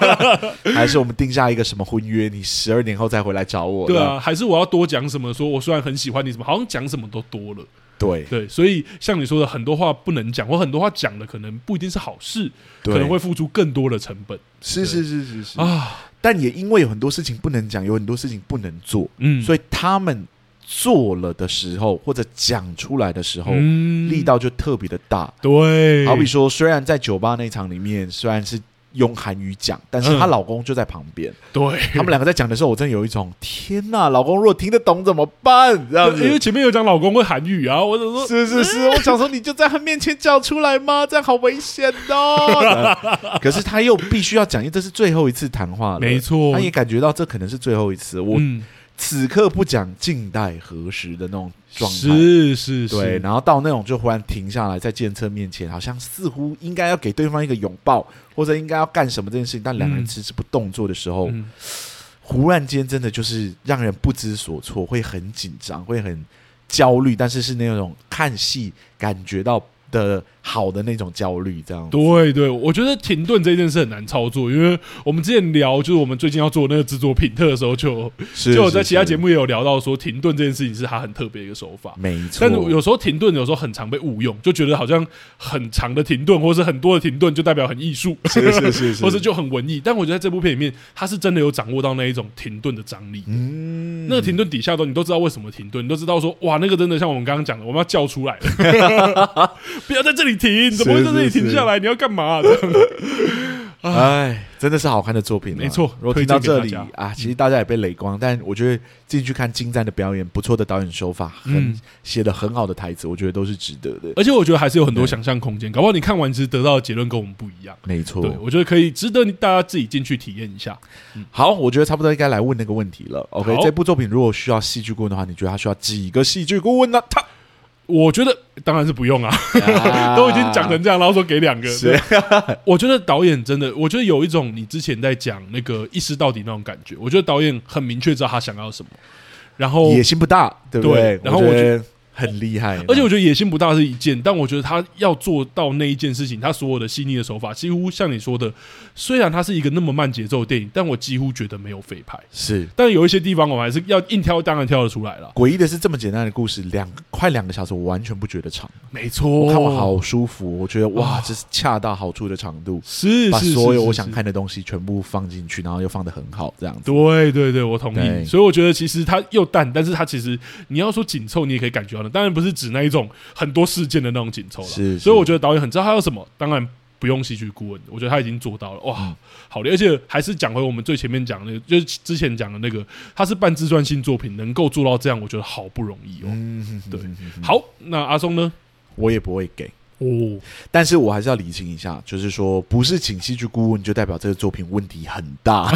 S1: <laughs>
S2: 还是我们定下一个什么婚约，你十二年后再回来找我？
S1: 对啊，还是我要多讲什么？说我虽然很喜欢你，什么好像讲什么都多了。
S2: 对
S1: 对，所以像你说的，很多话不能讲，或很多话讲的，可能不一定是好事，可能会付出更多的成本。
S2: 是是是是是啊，但也因为有很多事情不能讲，有很多事情不能做，嗯，所以他们。做了的时候，或者讲出来的时候，嗯、力道就特别的大。
S1: 对，
S2: 好比说，虽然在酒吧那场里面，虽然是用韩语讲，但是她老公就在旁边。嗯、对，他们两个在讲的时候，我真的有一种天哪，老公如果听得懂怎么办？这样子，
S1: 因为前面有讲老公会韩语啊，我就说，
S2: 是是是，我想说，你就在他面前讲出来吗？这样好危险哦。<laughs> 可是他又必须要讲，因为这是最后一次谈话了，
S1: 没错，
S2: 他也感觉到这可能是最后一次。我。嗯此刻不讲，静待何时的那种状态，
S1: 是是是，
S2: 对，然后到那种就忽然停下来，在剑策面前，好像似乎应该要给对方一个拥抱，或者应该要干什么这件事情，但两人迟迟不动作的时候，嗯、忽然间真的就是让人不知所措，会很紧张，会很焦虑，但是是那种看戏感觉到的好的那种焦虑，这样
S1: 对对，我觉得停顿这件事很难操作，因为我们之前聊就是我们最近要做那个制作品特的时候就，就就在其他节目也有聊到说停顿这件事情是他很特别的一个手法，
S2: 没错。
S1: 但是有时候停顿有时候很常被误用，就觉得好像很长的停顿或是很多的停顿就代表很艺术，
S2: 是是是是，<laughs>
S1: 或是就很文艺。但我觉得在这部片里面，他是真的有掌握到那一种停顿的张力。嗯，那个停顿底下都你都知道为什么停顿，你都知道说哇，那个真的像我们刚刚讲的，我们要叫出来了，<laughs> <laughs> 不要在这里。停！怎么会在这里停下来？你要干嘛、啊？
S2: 哎，<laughs> 真的是好看的作品，
S1: 没错。
S2: 如果听到这里啊，其实大家也被雷光，但我觉得进去看精湛的表演，不错的导演手法，很写的很好的台词，我觉得都是值得的。
S1: 而且我觉得还是有很多想象空间，搞不好你看完其实得到的结论跟我们不一样。
S2: 没错，
S1: 对，我觉得可以值得大家自己进去体验一下。
S2: 好，我觉得差不多应该来问那个问题了。OK，这部作品如果需要戏剧顾问的话，你觉得他需要几个戏剧顾问呢？他。
S1: 我觉得当然是不用啊，啊 <laughs> 都已经讲成这样，然后说给两个。我觉得导演真的，我觉得有一种你之前在讲那个一丝到底那种感觉。我觉得导演很明确知道他想要什么，然后
S2: 野心不大，对不对？对然后我觉得。很厉害，
S1: 而且我觉得野心不大是一件，但我觉得他要做到那一件事情，他所有的细腻的手法，几乎像你说的，虽然它是一个那么慢节奏的电影，但我几乎觉得没有废拍。
S2: 是，
S1: 但有一些地方我还是要硬挑，当然挑得出来了。
S2: 诡异的是，这么简单的故事，两快两个小时，我完全不觉得长。
S1: 没错，
S2: 我看我好舒服，我觉得哇，这是恰到好处的长度，
S1: 是
S2: 把所有我想看的东西全部放进去，然后又放的很好，这样子。
S1: 对对对，我同意。所以我觉得其实它又淡，但是它其实你要说紧凑，你也可以感觉到的，当然不是指那一。种很多事件的那种紧凑了，是，所以我觉得导演很知道他要什么，当然不用戏剧顾问，我觉得他已经做到了，哇，嗯、好的，而且还是讲回我们最前面讲的那个，就是之前讲的那个，他是半自传性作品，能够做到这样，我觉得好不容易哦。嗯、对，好，那阿松呢？
S2: 我也不会给哦，但是我还是要理清一下，就是说不是请戏剧顾问就代表这个作品问题很大，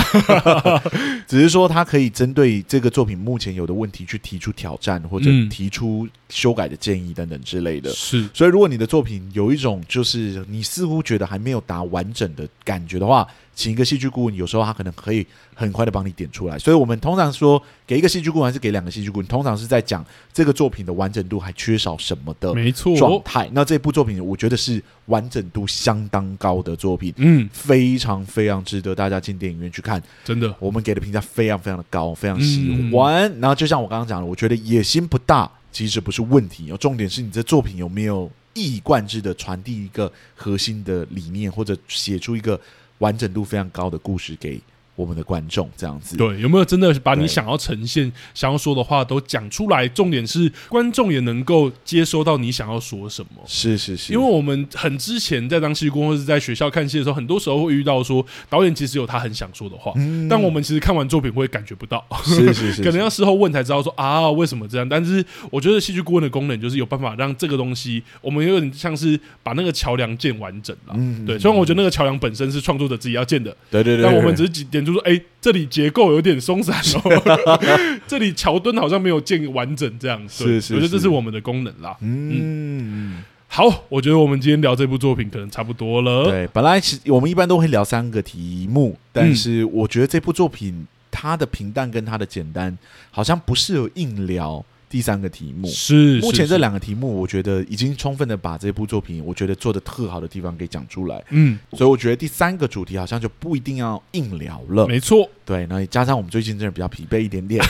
S2: <laughs> 只是说他可以针对这个作品目前有的问题去提出挑战或者提出修改的建议等等之类的。
S1: 是，
S2: 所以如果你的作品有一种就是你似乎觉得还没有达完整的感觉的话。请一个戏剧顾问，有时候他可能可以很快的帮你点出来。所以我们通常说，给一个戏剧顾问还是给两个戏剧顾问，通常是在讲这个作品的完整度还缺少什么的没错状态。那这部作品，我觉得是完整度相当高的作品，嗯，非常非常值得大家进电影院去看。
S1: 真的，
S2: 我们给的评价非常非常的高，非常喜欢。然后就像我刚刚讲的，我觉得野心不大，其实不是问题。重点是你这作品有没有一以贯之的传递一个核心的理念，或者写出一个。完整度非常高的故事给我们的观众这样子，
S1: 对，有没有真的把你想要呈现、想要说的话都讲出来？重点是观众也能够接收到你想要说什么。
S2: 是是是，
S1: 因为我们很之前在当戏剧工或者在学校看戏的时候，很多时候会遇到说导演其实有他很想说的话，嗯、但我们其实看完作品会感觉不到。
S2: 是是是，
S1: 可能要事后问才知道说啊，为什么这样？但是我觉得戏剧顾问的功能就是有办法让这个东西，我们有点像是把那个桥梁建完整了。嗯，对。虽然我觉得那个桥梁本身是创作者自己要建的，
S2: 对对对，
S1: 但我们只是几点就说，哎、欸，这里。结构有点松散哦，<laughs> 这里桥墩好像没有建完整，这样。是，是是，我觉得这是我们的功能啦。嗯，嗯，好，我觉得我们今天聊这部作品可能差不多了。
S2: 对，本来其我们一般都会聊三个题目，但是我觉得这部作品它的平淡跟它的简单，好像不适合硬聊。第三个题目
S1: 是
S2: 目前这两个题目，我觉得已经充分的把这部作品，我觉得做的特好的地方给讲出来。嗯，所以我觉得第三个主题好像就不一定要硬聊了。
S1: 没错，
S2: 对，那加上我们最近真的比较疲惫一点点。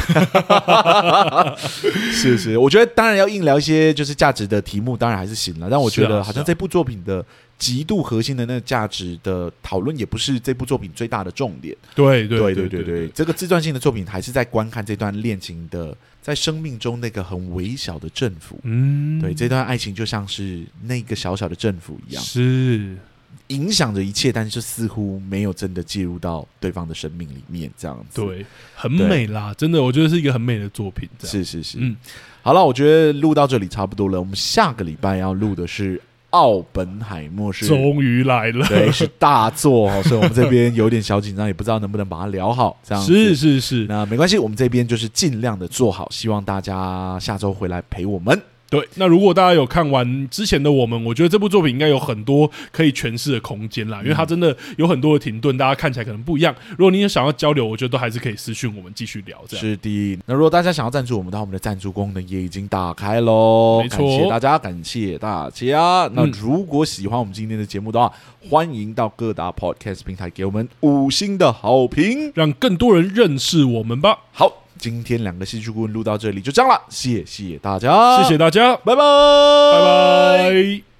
S2: <laughs> 是是，我觉得当然要硬聊一些就是价值的题目，当然还是行了。但我觉得好像这部作品的极度核心的那个价值的讨论，也不是这部作品最大的重点。
S1: 对对
S2: 对对对对，这个自传性的作品还是在观看这段恋情的。在生命中那个很微小的政府，嗯，对，这段爱情就像是那个小小的政府一样，
S1: 是。
S2: 影响着一切，但是似乎没有真的介入到对方的生命里面，这样子，
S1: 对，很美啦，真的，我觉得是一个很美的作品，
S2: 是是是，嗯，好了，我觉得录到这里差不多了，我们下个礼拜要录的是。奥本海默是
S1: 终于来了，
S2: 对，是大作哦，所以我们这边有点小紧张，也不知道能不能把它聊好。这样
S1: 是是是，
S2: 那没关系，我们这边就是尽量的做好，希望大家下周回来陪我们。
S1: 对，那如果大家有看完之前的我们，我觉得这部作品应该有很多可以诠释的空间啦，因为它真的有很多的停顿，大家看起来可能不一样。如果你有想要交流，我觉得都还是可以私讯我们继续聊。这样
S2: 是的。那如果大家想要赞助我们的话，我们的赞助功能也已经打开喽。没错，感谢大家，感谢大家。那如果喜欢我们今天的节目的话，欢迎到各大 Podcast 平台给我们五星的好评，
S1: 让更多人认识我们吧。
S2: 好。今天两个戏剧顾问录到这里就这样了，谢谢大家，
S1: 谢谢大家，
S2: 拜拜，
S1: 拜拜。